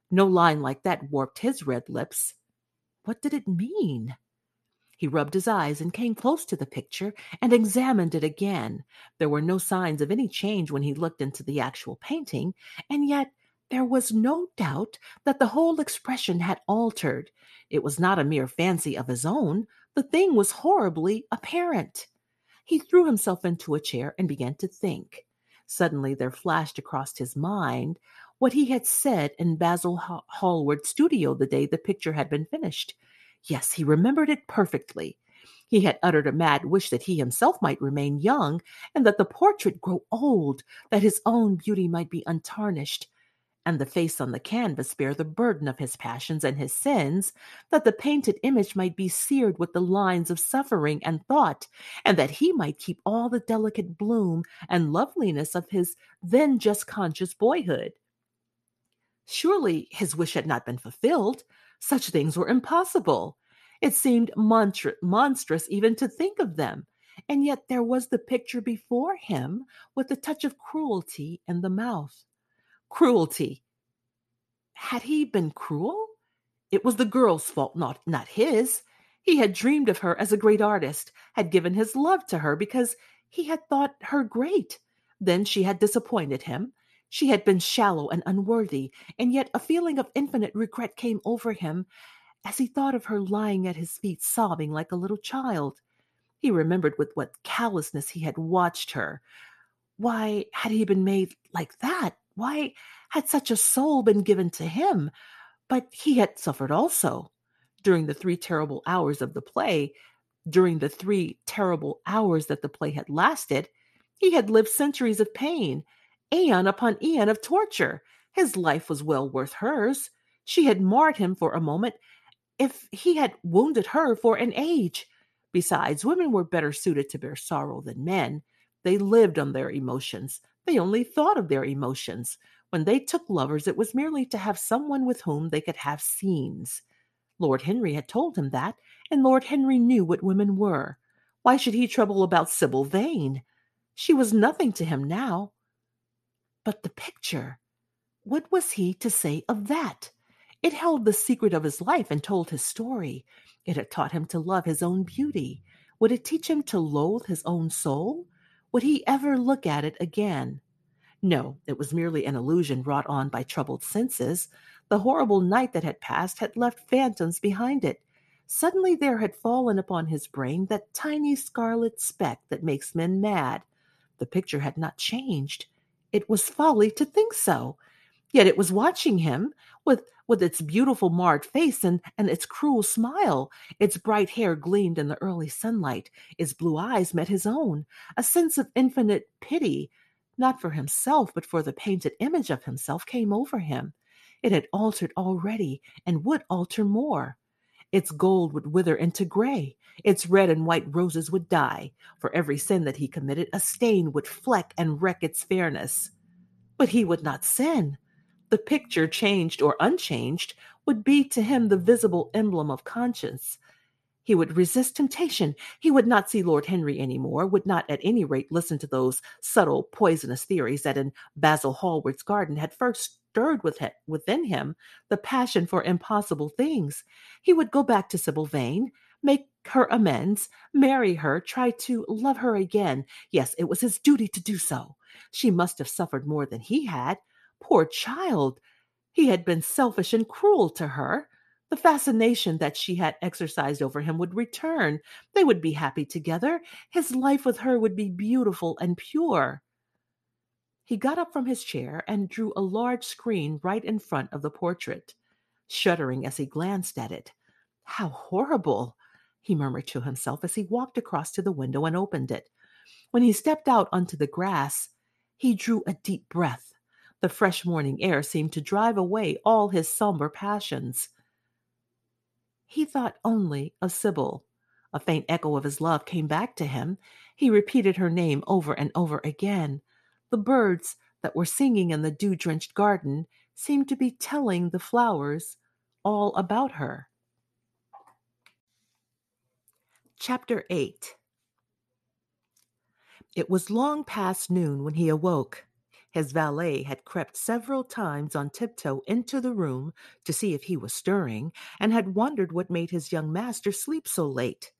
No line like that warped his red lips. What did it mean? He rubbed his eyes and came close to the picture and examined it again. There were no signs of any change when he looked into the actual painting, and yet there was no doubt that the whole expression had altered. It was not a mere fancy of his own, the thing was horribly apparent. He threw himself into a chair and began to think. Suddenly there flashed across his mind what he had said in Basil Hallward's studio the day the picture had been finished. Yes, he remembered it perfectly. He had uttered a mad wish that he himself might remain young, and that the portrait grow old, that his own beauty might be untarnished, and the face on the canvas bear the burden of his passions and his sins, that the painted image might be seared with the lines of suffering and thought, and that he might keep all the delicate bloom and loveliness of his then just conscious boyhood. Surely his wish had not been fulfilled. Such things were impossible. It seemed monstrous even to think of them. And yet there was the picture before him with the touch of cruelty in the mouth. Cruelty. Had he been cruel? It was the girl's fault, not, not his. He had dreamed of her as a great artist, had given his love to her because he had thought her great. Then she had disappointed him. She had been shallow and unworthy, and yet a feeling of infinite regret came over him as he thought of her lying at his feet, sobbing like a little child. He remembered with what callousness he had watched her. Why had he been made like that? Why had such a soul been given to him? But he had suffered also. During the three terrible hours of the play, during the three terrible hours that the play had lasted, he had lived centuries of pain aeon upon aeon of torture. His life was well worth hers. She had marred him for a moment if he had wounded her for an age. Besides, women were better suited to bear sorrow than men. They lived on their emotions. They only thought of their emotions. When they took lovers, it was merely to have someone with whom they could have scenes. Lord Henry had told him that, and Lord Henry knew what women were. Why should he trouble about Sybil Vane? She was nothing to him now. But the picture, what was he to say of that? It held the secret of his life and told his story. It had taught him to love his own beauty. Would it teach him to loathe his own soul? Would he ever look at it again? No, it was merely an illusion wrought on by troubled senses. The horrible night that had passed had left phantoms behind it. Suddenly there had fallen upon his brain that tiny scarlet speck that makes men mad. The picture had not changed. It was folly to think so. Yet it was watching him with, with its beautiful marred face and, and its cruel smile. Its bright hair gleamed in the early sunlight. Its blue eyes met his own. A sense of infinite pity, not for himself, but for the painted image of himself, came over him. It had altered already and would alter more. Its gold would wither into gray. Its red and white roses would die. For every sin that he committed, a stain would fleck and wreck its fairness. But he would not sin. The picture, changed or unchanged, would be to him the visible emblem of conscience. He would resist temptation. He would not see Lord Henry any more, would not at any rate listen to those subtle, poisonous theories that in Basil Hallward's garden had first stirred within him the passion for impossible things. He would go back to Sybil Vane, make her amends, marry her, try to love her again. Yes, it was his duty to do so. She must have suffered more than he had. Poor child! He had been selfish and cruel to her. The fascination that she had exercised over him would return. They would be happy together. His life with her would be beautiful and pure. He got up from his chair and drew a large screen right in front of the portrait, shuddering as he glanced at it. How horrible! he murmured to himself as he walked across to the window and opened it. When he stepped out onto the grass, he drew a deep breath. The fresh morning air seemed to drive away all his somber passions. He thought only of Sybil. A faint echo of his love came back to him. He repeated her name over and over again. The birds that were singing in the dew drenched garden seemed to be telling the flowers all about her. Chapter 8 It was long past noon when he awoke. His valet had crept several times on tiptoe into the room to see if he was stirring, and had wondered what made his young master sleep so late.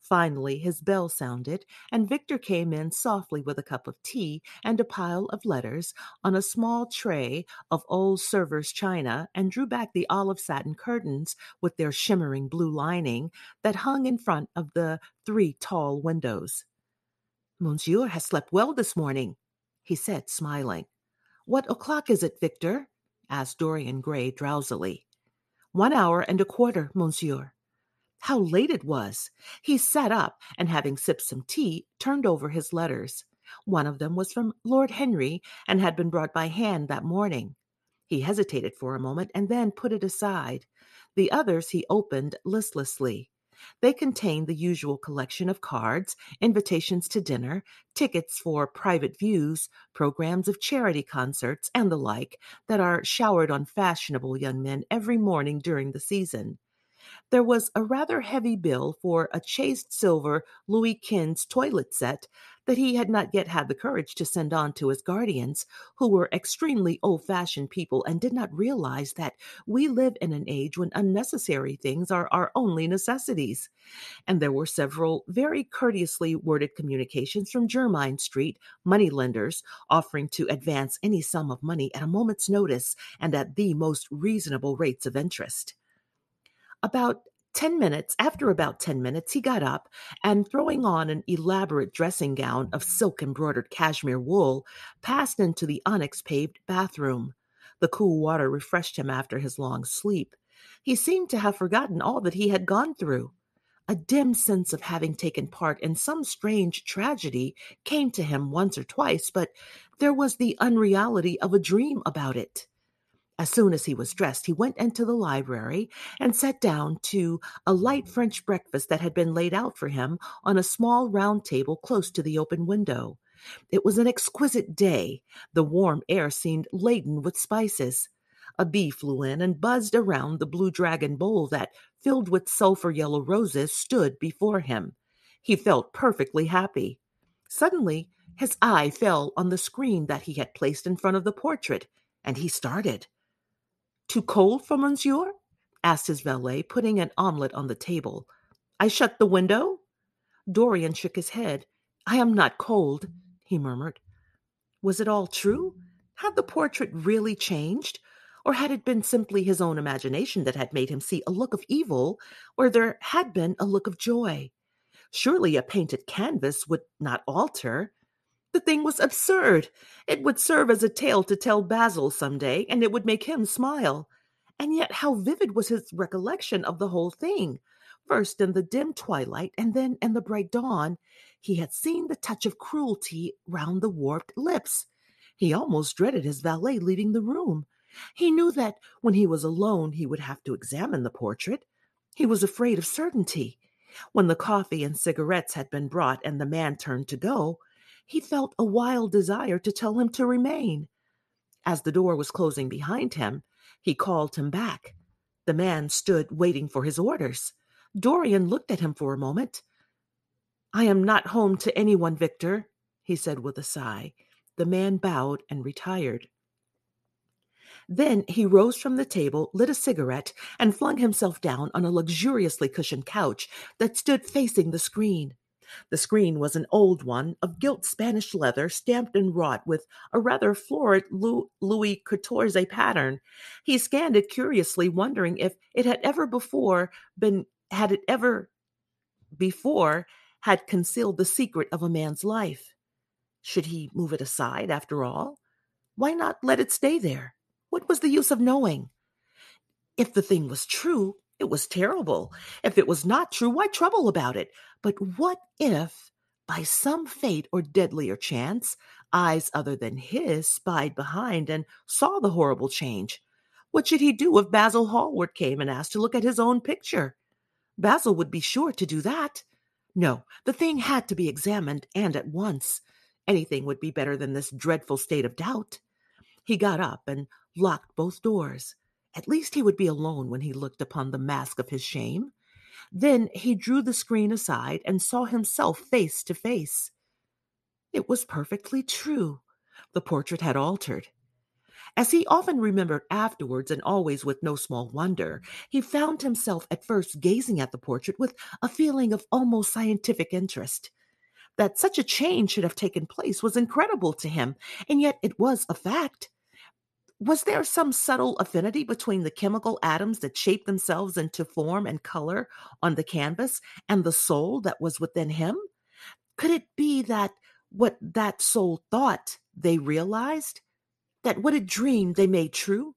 Finally, his bell sounded, and Victor came in softly with a cup of tea and a pile of letters on a small tray of old Sèvres china and drew back the olive satin curtains with their shimmering blue lining that hung in front of the three tall windows. Monsieur has slept well this morning, he said, smiling. What o'clock is it, Victor? asked Dorian Gray drowsily. One hour and a quarter, monsieur. How late it was! He sat up and, having sipped some tea, turned over his letters. One of them was from Lord Henry and had been brought by hand that morning. He hesitated for a moment and then put it aside. The others he opened listlessly. They contain the usual collection of cards, invitations to dinner, tickets for private views, programs of charity concerts, and the like that are showered on fashionable young men every morning during the season there was a rather heavy bill for a chased silver Louis Quinze toilet set that he had not yet had the courage to send on to his guardians, who were extremely old fashioned people and did not realize that we live in an age when unnecessary things are our only necessities. And there were several very courteously worded communications from Jermyn Street moneylenders offering to advance any sum of money at a moment's notice and at the most reasonable rates of interest. About 10 minutes, after about 10 minutes, he got up and, throwing on an elaborate dressing gown of silk embroidered cashmere wool, passed into the onyx paved bathroom. The cool water refreshed him after his long sleep. He seemed to have forgotten all that he had gone through. A dim sense of having taken part in some strange tragedy came to him once or twice, but there was the unreality of a dream about it. As soon as he was dressed, he went into the library and sat down to a light French breakfast that had been laid out for him on a small round table close to the open window. It was an exquisite day. The warm air seemed laden with spices. A bee flew in and buzzed around the blue dragon bowl that, filled with sulphur yellow roses, stood before him. He felt perfectly happy. Suddenly, his eye fell on the screen that he had placed in front of the portrait, and he started. Too cold for monsieur? asked his valet, putting an omelette on the table. I shut the window? Dorian shook his head. I am not cold, he murmured. Was it all true? Had the portrait really changed? Or had it been simply his own imagination that had made him see a look of evil where there had been a look of joy? Surely a painted canvas would not alter. The thing was absurd. It would serve as a tale to tell Basil some day, and it would make him smile. And yet, how vivid was his recollection of the whole thing! First in the dim twilight, and then in the bright dawn, he had seen the touch of cruelty round the warped lips. He almost dreaded his valet leaving the room. He knew that when he was alone, he would have to examine the portrait. He was afraid of certainty. When the coffee and cigarettes had been brought and the man turned to go, he felt a wild desire to tell him to remain. As the door was closing behind him, he called him back. The man stood waiting for his orders. Dorian looked at him for a moment. I am not home to anyone, Victor, he said with a sigh. The man bowed and retired. Then he rose from the table, lit a cigarette, and flung himself down on a luxuriously cushioned couch that stood facing the screen. The screen was an old one of gilt Spanish leather, stamped and wrought with a rather florid Louis Quatorze pattern. He scanned it curiously, wondering if it had ever before been had it ever before had concealed the secret of a man's life. Should he move it aside after all? Why not let it stay there? What was the use of knowing? If the thing was true, it was terrible. If it was not true, why trouble about it? But what if, by some fate or deadlier chance, eyes other than his spied behind and saw the horrible change? What should he do if Basil Hallward came and asked to look at his own picture? Basil would be sure to do that. No, the thing had to be examined, and at once. Anything would be better than this dreadful state of doubt. He got up and locked both doors. At least he would be alone when he looked upon the mask of his shame. Then he drew the screen aside and saw himself face to face. It was perfectly true. The portrait had altered. As he often remembered afterwards, and always with no small wonder, he found himself at first gazing at the portrait with a feeling of almost scientific interest. That such a change should have taken place was incredible to him, and yet it was a fact. Was there some subtle affinity between the chemical atoms that shaped themselves into form and color on the canvas and the soul that was within him? Could it be that what that soul thought they realized? That what it dreamed they made true?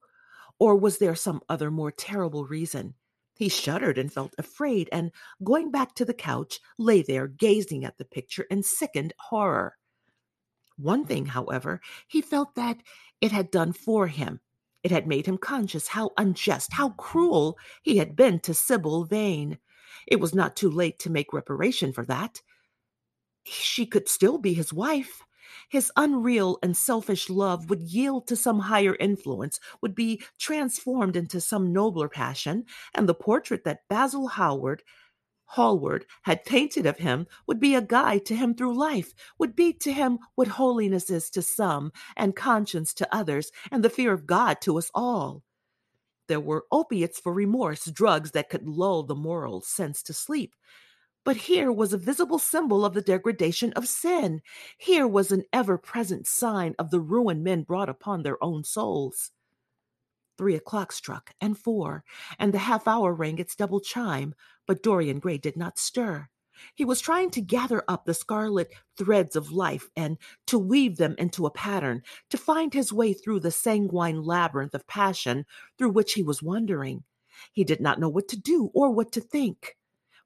Or was there some other more terrible reason? He shuddered and felt afraid, and going back to the couch, lay there gazing at the picture in sickened horror. One thing, however, he felt that it had done for him. It had made him conscious how unjust, how cruel he had been to Sybil Vane. It was not too late to make reparation for that. She could still be his wife. His unreal and selfish love would yield to some higher influence, would be transformed into some nobler passion, and the portrait that Basil Howard Hallward had painted of him would be a guide to him through life, would be to him what holiness is to some, and conscience to others, and the fear of God to us all. There were opiates for remorse, drugs that could lull the moral sense to sleep. But here was a visible symbol of the degradation of sin. Here was an ever present sign of the ruin men brought upon their own souls. Three o'clock struck, and four, and the half hour rang its double chime, but Dorian Gray did not stir. He was trying to gather up the scarlet threads of life and to weave them into a pattern, to find his way through the sanguine labyrinth of passion through which he was wandering. He did not know what to do or what to think.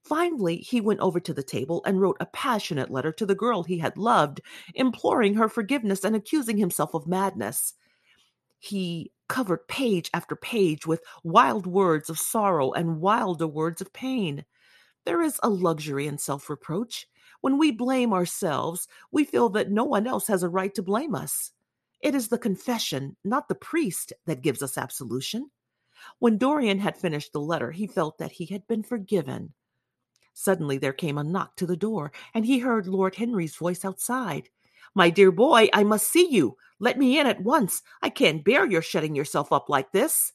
Finally, he went over to the table and wrote a passionate letter to the girl he had loved, imploring her forgiveness and accusing himself of madness. He covered page after page with wild words of sorrow and wilder words of pain. There is a luxury in self reproach. When we blame ourselves, we feel that no one else has a right to blame us. It is the confession, not the priest, that gives us absolution. When Dorian had finished the letter, he felt that he had been forgiven. Suddenly there came a knock to the door, and he heard Lord Henry's voice outside. My dear boy, I must see you. Let me in at once. I can't bear your shutting yourself up like this.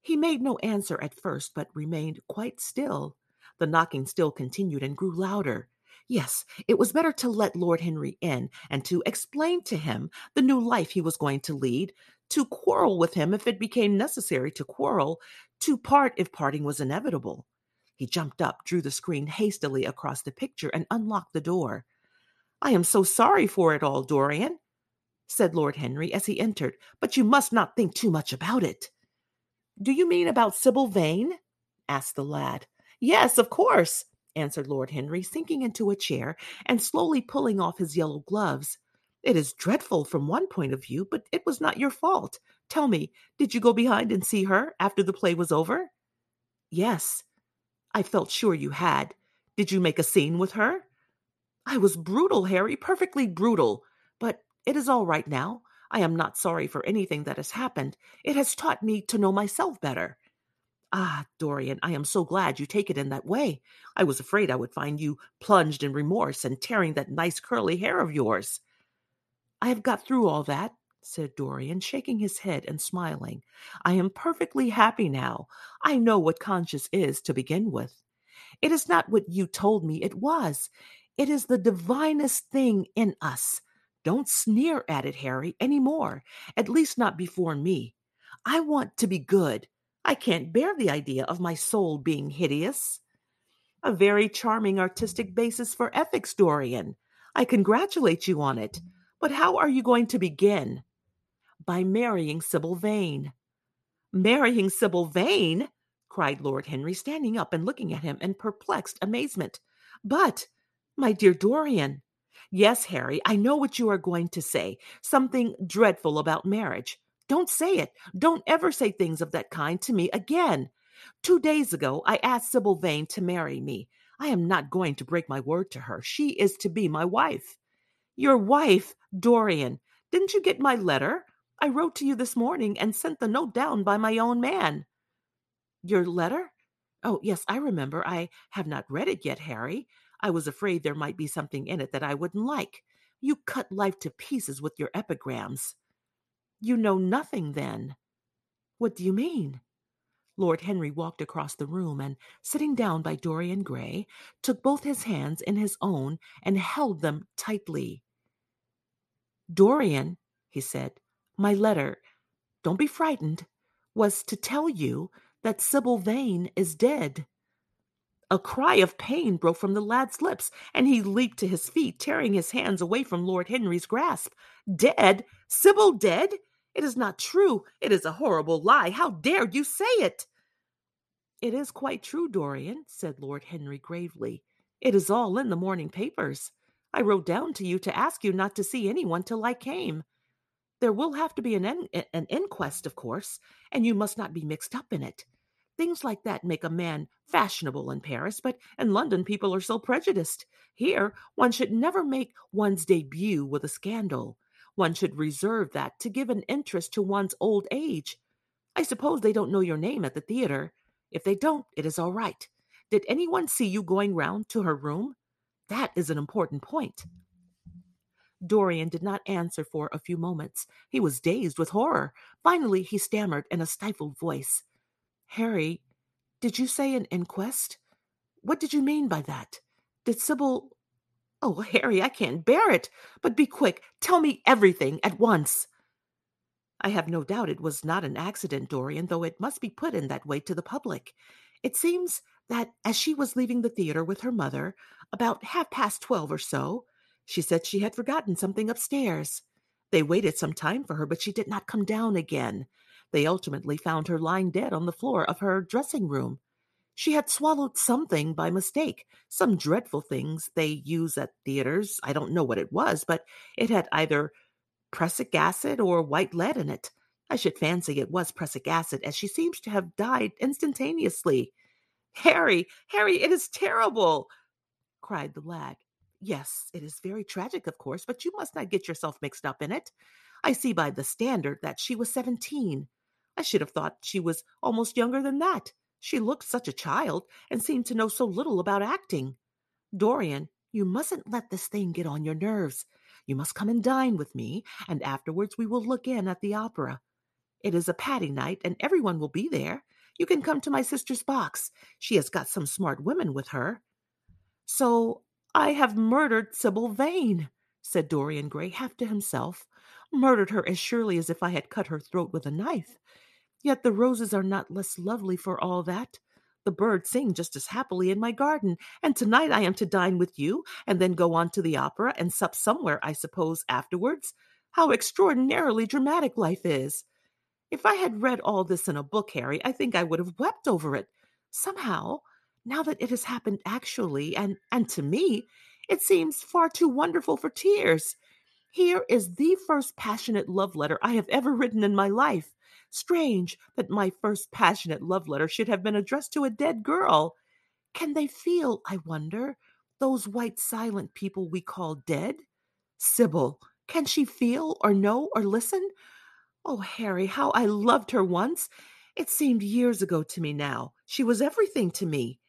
He made no answer at first, but remained quite still. The knocking still continued and grew louder. Yes, it was better to let Lord Henry in and to explain to him the new life he was going to lead, to quarrel with him if it became necessary to quarrel, to part if parting was inevitable. He jumped up, drew the screen hastily across the picture, and unlocked the door. I am so sorry for it all, Dorian, said Lord Henry as he entered, but you must not think too much about it. Do you mean about Sybil Vane? asked the lad. Yes, of course, answered Lord Henry, sinking into a chair and slowly pulling off his yellow gloves. It is dreadful from one point of view, but it was not your fault. Tell me, did you go behind and see her after the play was over? Yes. I felt sure you had. Did you make a scene with her? I was brutal, Harry, perfectly brutal. But it is all right now. I am not sorry for anything that has happened. It has taught me to know myself better. Ah, Dorian, I am so glad you take it in that way. I was afraid I would find you plunged in remorse and tearing that nice curly hair of yours. I have got through all that, said Dorian, shaking his head and smiling. I am perfectly happy now. I know what conscience is to begin with. It is not what you told me it was. It is the divinest thing in us. Don't sneer at it, Harry, any more, at least not before me. I want to be good. I can't bear the idea of my soul being hideous. A very charming artistic basis for ethics, Dorian. I congratulate you on it. But how are you going to begin? By marrying Sybil Vane. Marrying Sybil Vane? cried Lord Henry, standing up and looking at him in perplexed amazement. But my dear Dorian, yes, Harry, I know what you are going to say. Something dreadful about marriage. Don't say it. Don't ever say things of that kind to me again. Two days ago, I asked Sybil Vane to marry me. I am not going to break my word to her. She is to be my wife. Your wife, Dorian. Didn't you get my letter? I wrote to you this morning and sent the note down by my own man. Your letter? Oh, yes, I remember. I have not read it yet, Harry. I was afraid there might be something in it that I wouldn't like. You cut life to pieces with your epigrams. You know nothing then. What do you mean? Lord Henry walked across the room and, sitting down by Dorian Gray, took both his hands in his own and held them tightly. Dorian, he said, my letter, don't be frightened, was to tell you that Sybil Vane is dead. A cry of pain broke from the lad's lips, and he leaped to his feet, tearing his hands away from Lord Henry's grasp. Dead? Sybil dead? It is not true. It is a horrible lie. How dared you say it? It is quite true, Dorian, said Lord Henry gravely. It is all in the morning papers. I wrote down to you to ask you not to see anyone till I came. There will have to be an, en- an inquest, of course, and you must not be mixed up in it. Things like that make a man fashionable in Paris, but in London people are so prejudiced. Here, one should never make one's debut with a scandal. One should reserve that to give an interest to one's old age. I suppose they don't know your name at the theater. If they don't, it is all right. Did anyone see you going round to her room? That is an important point. Dorian did not answer for a few moments. He was dazed with horror. Finally, he stammered in a stifled voice Harry, did you say an inquest? What did you mean by that? Did Sybil Oh, Harry, I can't bear it. But be quick. Tell me everything at once. I have no doubt it was not an accident, Dorian, though it must be put in that way to the public. It seems that as she was leaving the theater with her mother, about half past twelve or so, she said she had forgotten something upstairs. They waited some time for her, but she did not come down again. They ultimately found her lying dead on the floor of her dressing room. She had swallowed something by mistake, some dreadful things they use at theaters. I don't know what it was, but it had either prussic acid or white lead in it. I should fancy it was prussic acid, as she seems to have died instantaneously. Harry, Harry, it is terrible, cried the lad. Yes, it is very tragic, of course, but you must not get yourself mixed up in it. I see by the standard that she was seventeen. I should have thought she was almost younger than that. She looked such a child and seemed to know so little about acting. Dorian, you mustn't let this thing get on your nerves. You must come and dine with me, and afterwards we will look in at the opera. It is a Patti night, and everyone will be there. You can come to my sister's box. She has got some smart women with her. So I have murdered Sybil Vane, said Dorian Gray half to himself. Murdered her as surely as if I had cut her throat with a knife. Yet the roses are not less lovely for all that. The birds sing just as happily in my garden, and tonight I am to dine with you, and then go on to the opera and sup somewhere, I suppose, afterwards. How extraordinarily dramatic life is! If I had read all this in a book, Harry, I think I would have wept over it. Somehow, now that it has happened actually, and, and to me, it seems far too wonderful for tears. Here is the first passionate love letter I have ever written in my life. Strange that my first passionate love letter should have been addressed to a dead girl. Can they feel, I wonder, those white silent people we call dead? Sybil, can she feel or know or listen? Oh, Harry, how I loved her once. It seemed years ago to me now. She was everything to me.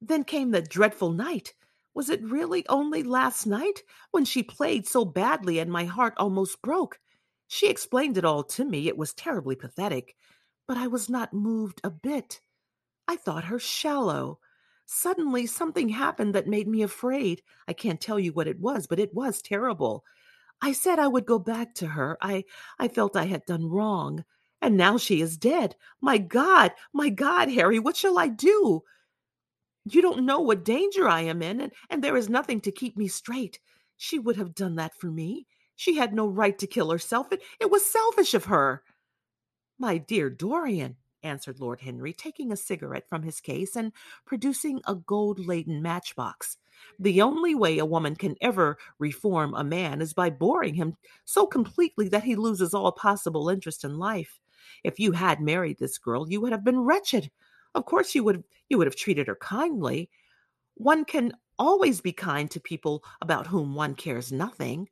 Then came the dreadful night. Was it really only last night when she played so badly and my heart almost broke? She explained it all to me. It was terribly pathetic, but I was not moved a bit. I thought her shallow. Suddenly, something happened that made me afraid. I can't tell you what it was, but it was terrible. I said I would go back to her. I, I felt I had done wrong. And now she is dead. My God, my God, Harry, what shall I do? You don't know what danger I am in, and, and there is nothing to keep me straight. She would have done that for me. She had no right to kill herself. It, it was selfish of her. My dear Dorian, answered Lord Henry, taking a cigarette from his case and producing a gold laden matchbox. The only way a woman can ever reform a man is by boring him so completely that he loses all possible interest in life. If you had married this girl, you would have been wretched. Of course, you would you would have treated her kindly. One can always be kind to people about whom one cares nothing.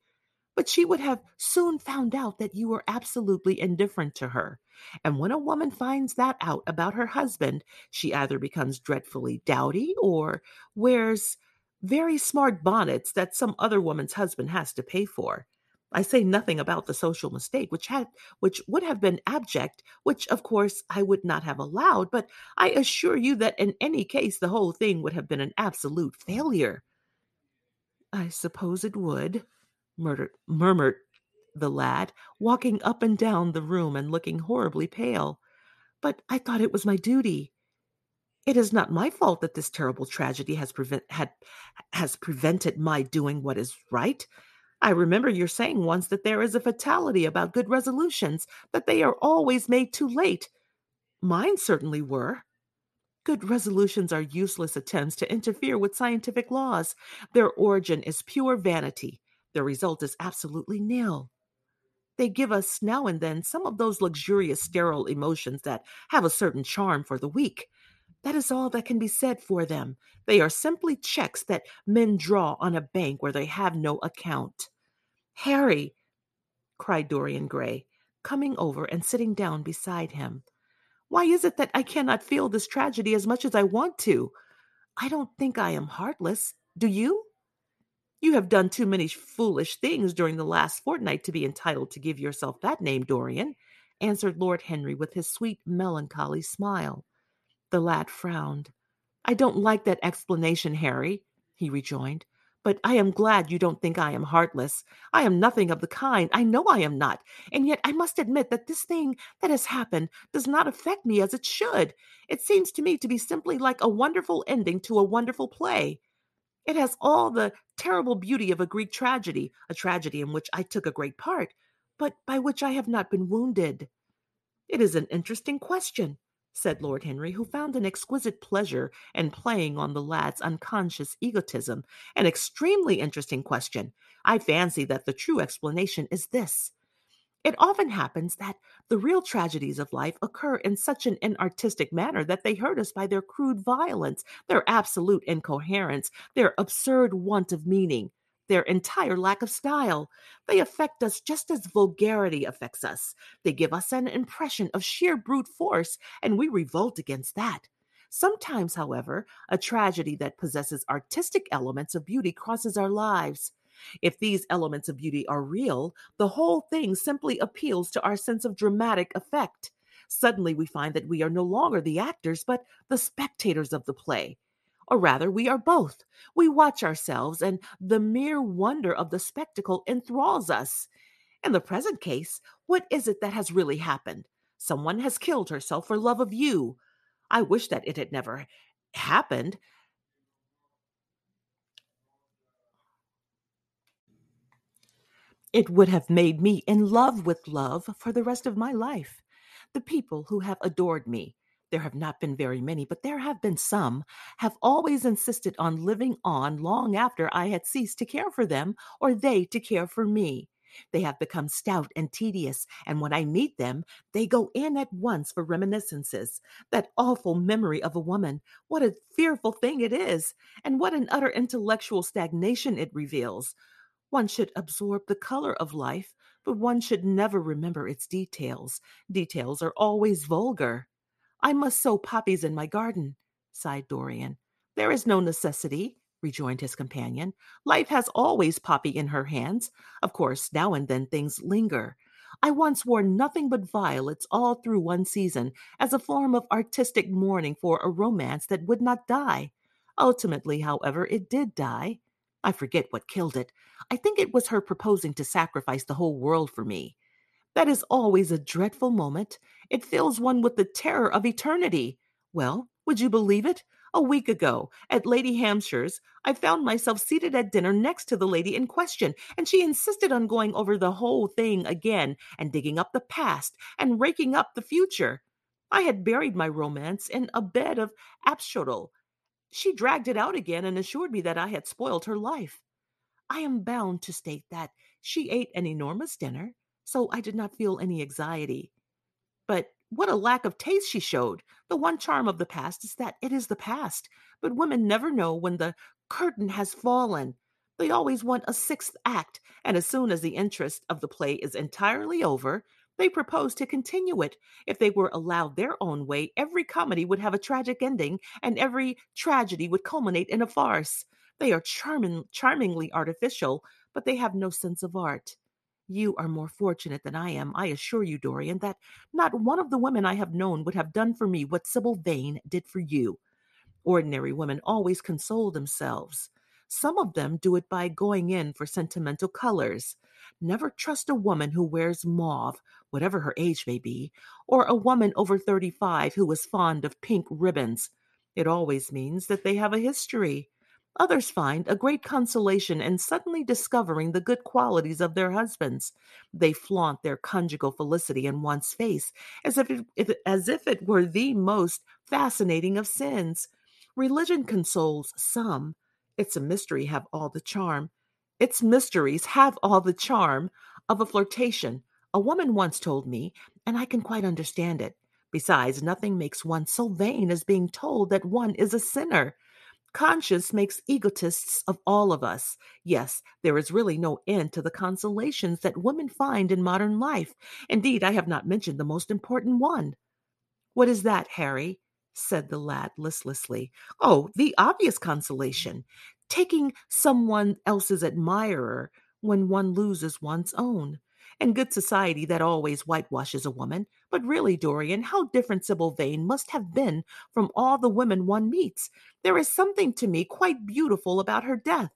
But she would have soon found out that you were absolutely indifferent to her. And when a woman finds that out about her husband, she either becomes dreadfully dowdy or wears very smart bonnets that some other woman's husband has to pay for. I say nothing about the social mistake, which had which would have been abject, which of course I would not have allowed, but I assure you that in any case the whole thing would have been an absolute failure. I suppose it would, murmured, murmured the lad, walking up and down the room and looking horribly pale. But I thought it was my duty. It is not my fault that this terrible tragedy has prevent had has prevented my doing what is right. I remember your saying once that there is a fatality about good resolutions, that they are always made too late. Mine certainly were. Good resolutions are useless attempts to interfere with scientific laws. Their origin is pure vanity. Their result is absolutely nil. They give us now and then some of those luxurious sterile emotions that have a certain charm for the weak. That is all that can be said for them. They are simply checks that men draw on a bank where they have no account. Harry, cried Dorian Gray, coming over and sitting down beside him. Why is it that I cannot feel this tragedy as much as I want to? I don't think I am heartless. Do you? You have done too many foolish things during the last fortnight to be entitled to give yourself that name, Dorian, answered Lord Henry with his sweet, melancholy smile. The lad frowned. I don't like that explanation, Harry, he rejoined. But I am glad you don't think I am heartless. I am nothing of the kind. I know I am not. And yet I must admit that this thing that has happened does not affect me as it should. It seems to me to be simply like a wonderful ending to a wonderful play. It has all the terrible beauty of a Greek tragedy, a tragedy in which I took a great part, but by which I have not been wounded. It is an interesting question, said Lord Henry, who found an exquisite pleasure in playing on the lad's unconscious egotism. An extremely interesting question. I fancy that the true explanation is this. It often happens that the real tragedies of life occur in such an inartistic manner that they hurt us by their crude violence, their absolute incoherence, their absurd want of meaning their entire lack of style. They affect us just as vulgarity affects us. They give us an impression of sheer brute force, and we revolt against that. Sometimes, however, a tragedy that possesses artistic elements of beauty crosses our lives. If these elements of beauty are real, the whole thing simply appeals to our sense of dramatic effect. Suddenly, we find that we are no longer the actors, but the spectators of the play or rather, we are both. We watch ourselves, and the mere wonder of the spectacle enthralls us. In the present case, what is it that has really happened? Someone has killed herself for love of you. I wish that it had never happened. It would have made me in love with love for the rest of my life. The people who have adored me, there have not been very many, but there have been some, have always insisted on living on long after I had ceased to care for them or they to care for me. They have become stout and tedious, and when I meet them, they go in at once for reminiscences. That awful memory of a woman, what a fearful thing it is, and what an utter intellectual stagnation it reveals. One should absorb the color of life, but one should never remember its details. Details are always vulgar. I must sow poppies in my garden, sighed Dorian. There is no necessity, rejoined his companion. Life has always poppy in her hands. Of course, now and then things linger. I once wore nothing but violets all through one season as a form of artistic mourning for a romance that would not die. Ultimately, however, it did die. I forget what killed it. I think it was her proposing to sacrifice the whole world for me. That is always a dreadful moment. It fills one with the terror of eternity. Well, would you believe it? A week ago, at Lady Hampshire's, I found myself seated at dinner next to the lady in question, and she insisted on going over the whole thing again and digging up the past and raking up the future. I had buried my romance in a bed of asphodel. She dragged it out again and assured me that I had spoiled her life. I am bound to state that she ate an enormous dinner, so I did not feel any anxiety. But what a lack of taste she showed. The one charm of the past is that it is the past, but women never know when the curtain has fallen. They always want a sixth act, and as soon as the interest of the play is entirely over, they propose to continue it. If they were allowed their own way, every comedy would have a tragic ending, and every tragedy would culminate in a farce. They are charming, charmingly artificial, but they have no sense of art. You are more fortunate than I am, I assure you, Dorian, that not one of the women I have known would have done for me what Sybil Vane did for you. Ordinary women always console themselves. Some of them do it by going in for sentimental colors. Never trust a woman who wears mauve, whatever her age may be, or a woman over 35 who is fond of pink ribbons. It always means that they have a history. Others find a great consolation in suddenly discovering the good qualities of their husbands. They flaunt their conjugal felicity in one's face as if it, if, as if it were the most fascinating of sins. Religion consoles some. It's a mystery have all the charm. Its mysteries have all the charm of a flirtation. A woman once told me, and I can quite understand it. Besides, nothing makes one so vain as being told that one is a sinner. Conscience makes egotists of all of us. Yes, there is really no end to the consolations that women find in modern life. Indeed, I have not mentioned the most important one. What is that, Harry? said the lad listlessly. Oh, the obvious consolation. Taking someone else's admirer when one loses one's own. And good society that always whitewashes a woman. But really, Dorian, how different Sybil Vane must have been from all the women one meets. There is something to me quite beautiful about her death.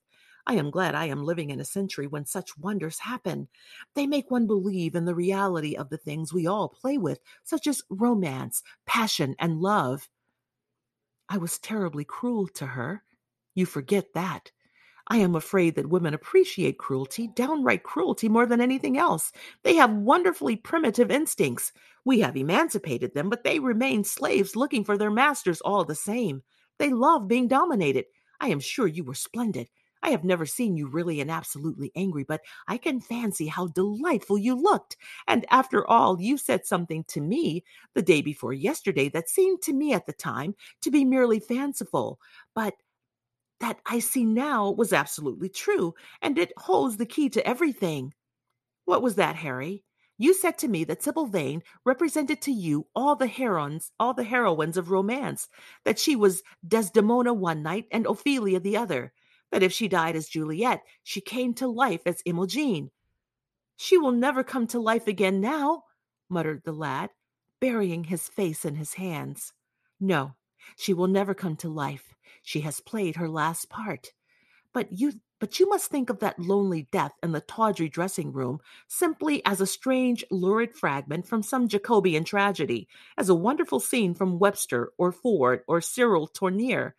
I am glad I am living in a century when such wonders happen. They make one believe in the reality of the things we all play with, such as romance, passion, and love. I was terribly cruel to her. You forget that. I am afraid that women appreciate cruelty, downright cruelty, more than anything else. They have wonderfully primitive instincts. We have emancipated them, but they remain slaves looking for their masters all the same. They love being dominated. I am sure you were splendid. I have never seen you really and absolutely angry, but I can fancy how delightful you looked. And after all, you said something to me the day before yesterday that seemed to me at the time to be merely fanciful. But that I see now was absolutely true, and it holds the key to everything. What was that, Harry? You said to me that Sybil Vane represented to you all the heroines, all the heroines of romance, that she was Desdemona one night and Ophelia the other, that if she died as Juliet, she came to life as Imogen. She will never come to life again now, muttered the lad, burying his face in his hands. No, she will never come to life. She has played her last part. But you but you must think of that lonely death in the tawdry dressing room simply as a strange, lurid fragment from some Jacobean tragedy, as a wonderful scene from Webster or Ford or Cyril Tourneur.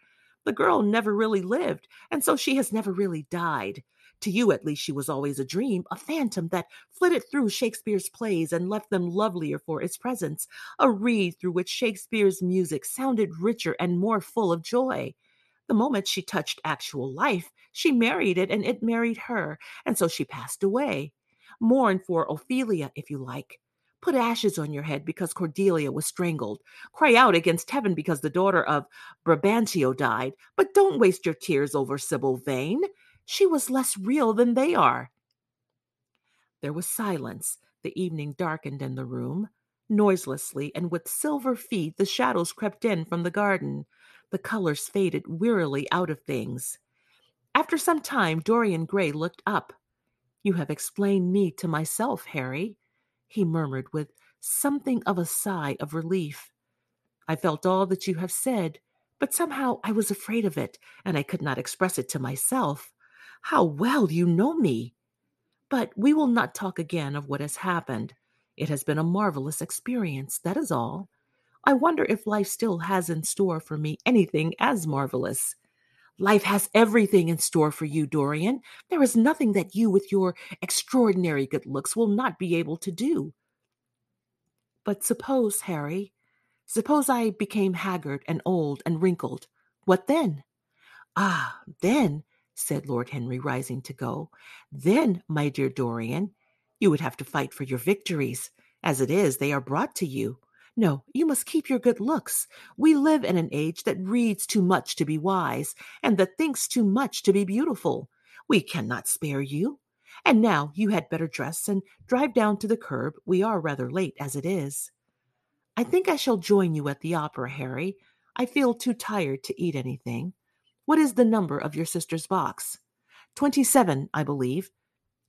The girl never really lived, and so she has never really died. To you, at least, she was always a dream, a phantom that flitted through Shakespeare's plays and left them lovelier for its presence, a reed through which Shakespeare's music sounded richer and more full of joy. The moment she touched actual life, she married it and it married her, and so she passed away. Mourn for Ophelia, if you like. Put ashes on your head because Cordelia was strangled. Cry out against heaven because the daughter of Brabantio died. But don't waste your tears over Sybil Vane. She was less real than they are. There was silence. The evening darkened in the room. Noiselessly and with silver feet, the shadows crept in from the garden. The colors faded wearily out of things. After some time, Dorian Gray looked up. You have explained me to myself, Harry, he murmured with something of a sigh of relief. I felt all that you have said, but somehow I was afraid of it, and I could not express it to myself. How well you know me! But we will not talk again of what has happened. It has been a marvelous experience, that is all. I wonder if life still has in store for me anything as marvelous. Life has everything in store for you, Dorian. There is nothing that you, with your extraordinary good looks, will not be able to do. But suppose, Harry, suppose I became haggard and old and wrinkled. What then? Ah, then said Lord Henry, rising to go. Then, my dear Dorian, you would have to fight for your victories. As it is, they are brought to you. No, you must keep your good looks. We live in an age that reads too much to be wise, and that thinks too much to be beautiful. We cannot spare you. And now you had better dress and drive down to the curb. We are rather late as it is. I think I shall join you at the opera, Harry. I feel too tired to eat anything. What is the number of your sister's box? 27, I believe.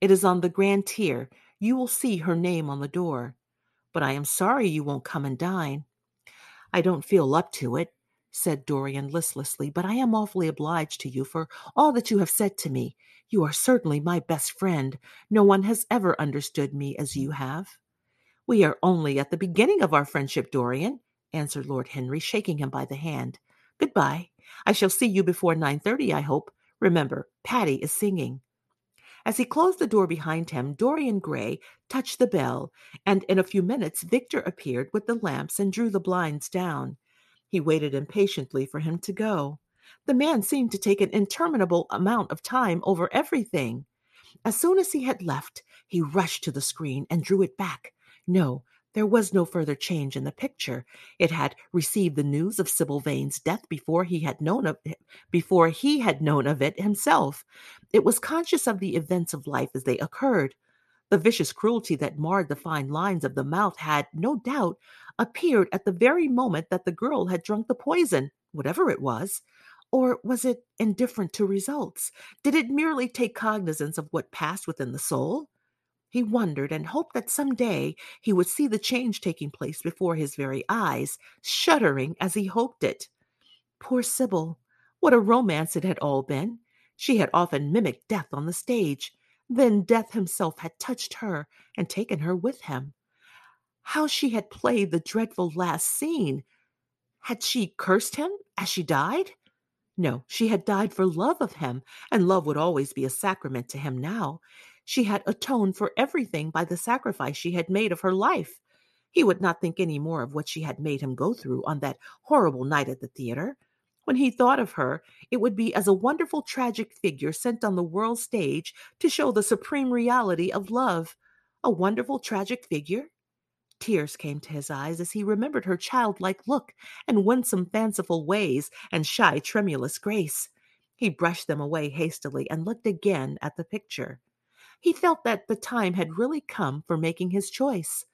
It is on the grand tier. you will see her name on the door. But I am sorry you won't come and dine. I don't feel up to it, said Dorian listlessly, but I am awfully obliged to you for all that you have said to me. You are certainly my best friend. No one has ever understood me as you have. We are only at the beginning of our friendship, Dorian, answered Lord Henry, shaking him by the hand. Goodbye. I shall see you before nine thirty, I hope. Remember, Patti is singing. As he closed the door behind him, Dorian Gray touched the bell, and in a few minutes Victor appeared with the lamps and drew the blinds down. He waited impatiently for him to go. The man seemed to take an interminable amount of time over everything. As soon as he had left, he rushed to the screen and drew it back. No, there was no further change in the picture. It had received the news of Sybil Vane's death before he had known of it, before he had known of it himself. It was conscious of the events of life as they occurred. The vicious cruelty that marred the fine lines of the mouth had, no doubt, appeared at the very moment that the girl had drunk the poison, whatever it was. Or was it indifferent to results? Did it merely take cognizance of what passed within the soul? He wondered and hoped that some day he would see the change taking place before his very eyes, shuddering as he hoped it. Poor Sybil! What a romance it had all been! She had often mimicked death on the stage. Then death himself had touched her and taken her with him. How she had played the dreadful last scene! Had she cursed him as she died? No, she had died for love of him, and love would always be a sacrament to him now. She had atoned for everything by the sacrifice she had made of her life. He would not think any more of what she had made him go through on that horrible night at the theater. When he thought of her, it would be as a wonderful tragic figure sent on the world stage to show the supreme reality of love. A wonderful tragic figure? Tears came to his eyes as he remembered her childlike look and winsome fanciful ways and shy tremulous grace. He brushed them away hastily and looked again at the picture. He felt that the time had really come for making his choice.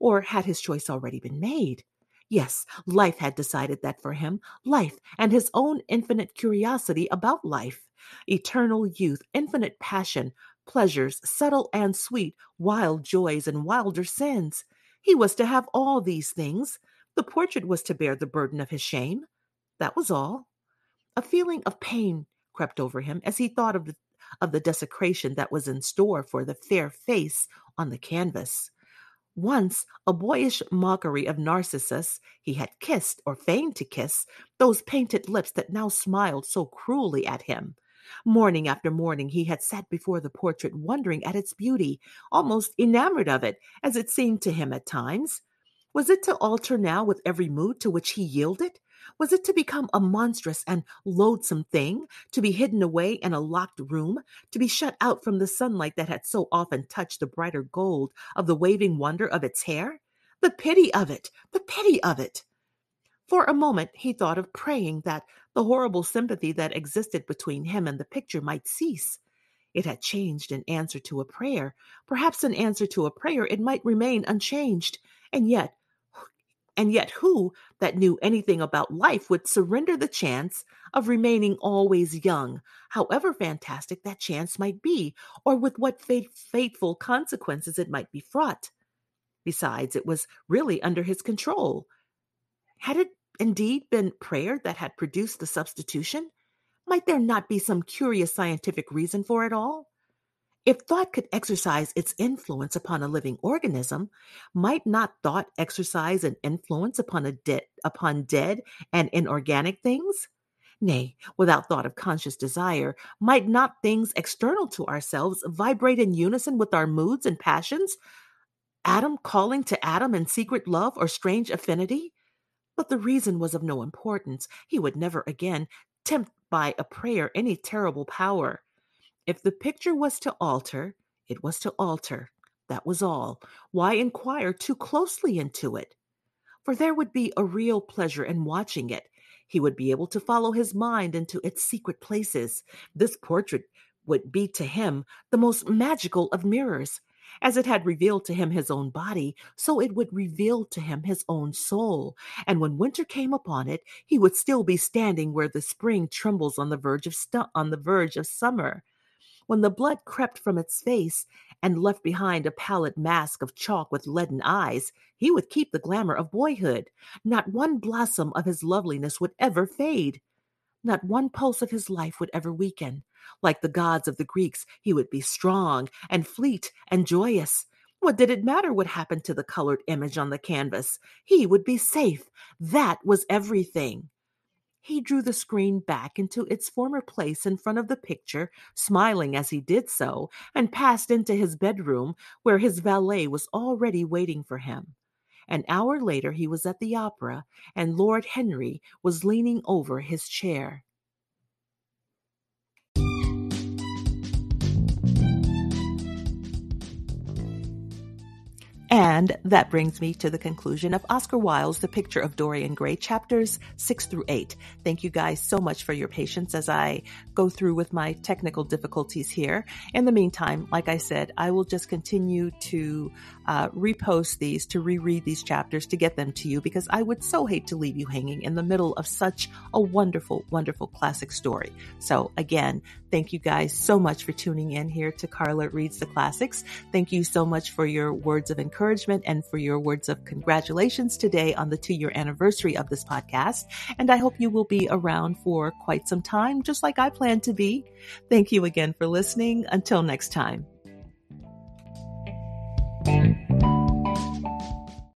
Or had his choice already been made? Yes, life had decided that for him, life and his own infinite curiosity about life, eternal youth, infinite passion, pleasures, subtle and sweet, wild joys and wilder sins. He was to have all these things. The portrait was to bear the burden of his shame. That was all. A feeling of pain crept over him as he thought of the of the desecration that was in store for the fair face on the canvas. Once, a boyish mockery of Narcissus, he had kissed, or feigned to kiss, those painted lips that now smiled so cruelly at him. Morning after morning, he had sat before the portrait, wondering at its beauty, almost enamored of it, as it seemed to him at times. Was it to alter now with every mood to which he yielded? Was it to become a monstrous and loathsome thing, to be hidden away in a locked room, to be shut out from the sunlight that had so often touched the brighter gold of the waving wonder of its hair? The pity of it! The pity of it! For a moment he thought of praying that the horrible sympathy that existed between him and the picture might cease. It had changed in answer to a prayer. Perhaps in answer to a prayer it might remain unchanged. And yet and yet, who that knew anything about life would surrender the chance of remaining always young, however fantastic that chance might be, or with what fate- fateful consequences it might be fraught? Besides, it was really under his control. Had it indeed been prayer that had produced the substitution? Might there not be some curious scientific reason for it all? If thought could exercise its influence upon a living organism, might not thought exercise an influence upon a de- upon dead and inorganic things? Nay, without thought of conscious desire, might not things external to ourselves vibrate in unison with our moods and passions? Atom calling to atom in secret love or strange affinity? But the reason was of no importance. He would never again tempt by a prayer any terrible power. If the picture was to alter, it was to alter. That was all. Why inquire too closely into it? For there would be a real pleasure in watching it. He would be able to follow his mind into its secret places. This portrait would be to him the most magical of mirrors. As it had revealed to him his own body, so it would reveal to him his own soul. And when winter came upon it, he would still be standing where the spring trembles on the verge of stu- on the verge of summer. When the blood crept from its face and left behind a pallid mask of chalk with leaden eyes, he would keep the glamour of boyhood. Not one blossom of his loveliness would ever fade. Not one pulse of his life would ever weaken. Like the gods of the Greeks, he would be strong and fleet and joyous. What did it matter what happened to the colored image on the canvas? He would be safe. That was everything. He drew the screen back into its former place in front of the picture, smiling as he did so, and passed into his bedroom, where his valet was already waiting for him. An hour later, he was at the opera, and Lord Henry was leaning over his chair. And that brings me to the conclusion of Oscar Wilde's The Picture of Dorian Gray, chapters six through eight. Thank you guys so much for your patience as I go through with my technical difficulties here. In the meantime, like I said, I will just continue to uh, repost these, to reread these chapters, to get them to you, because I would so hate to leave you hanging in the middle of such a wonderful, wonderful classic story. So again, thank you guys so much for tuning in here to Carla Reads the Classics. Thank you so much for your words of encouragement encouragement and for your words of congratulations today on the two year anniversary of this podcast. And I hope you will be around for quite some time, just like I plan to be. Thank you again for listening. Until next time.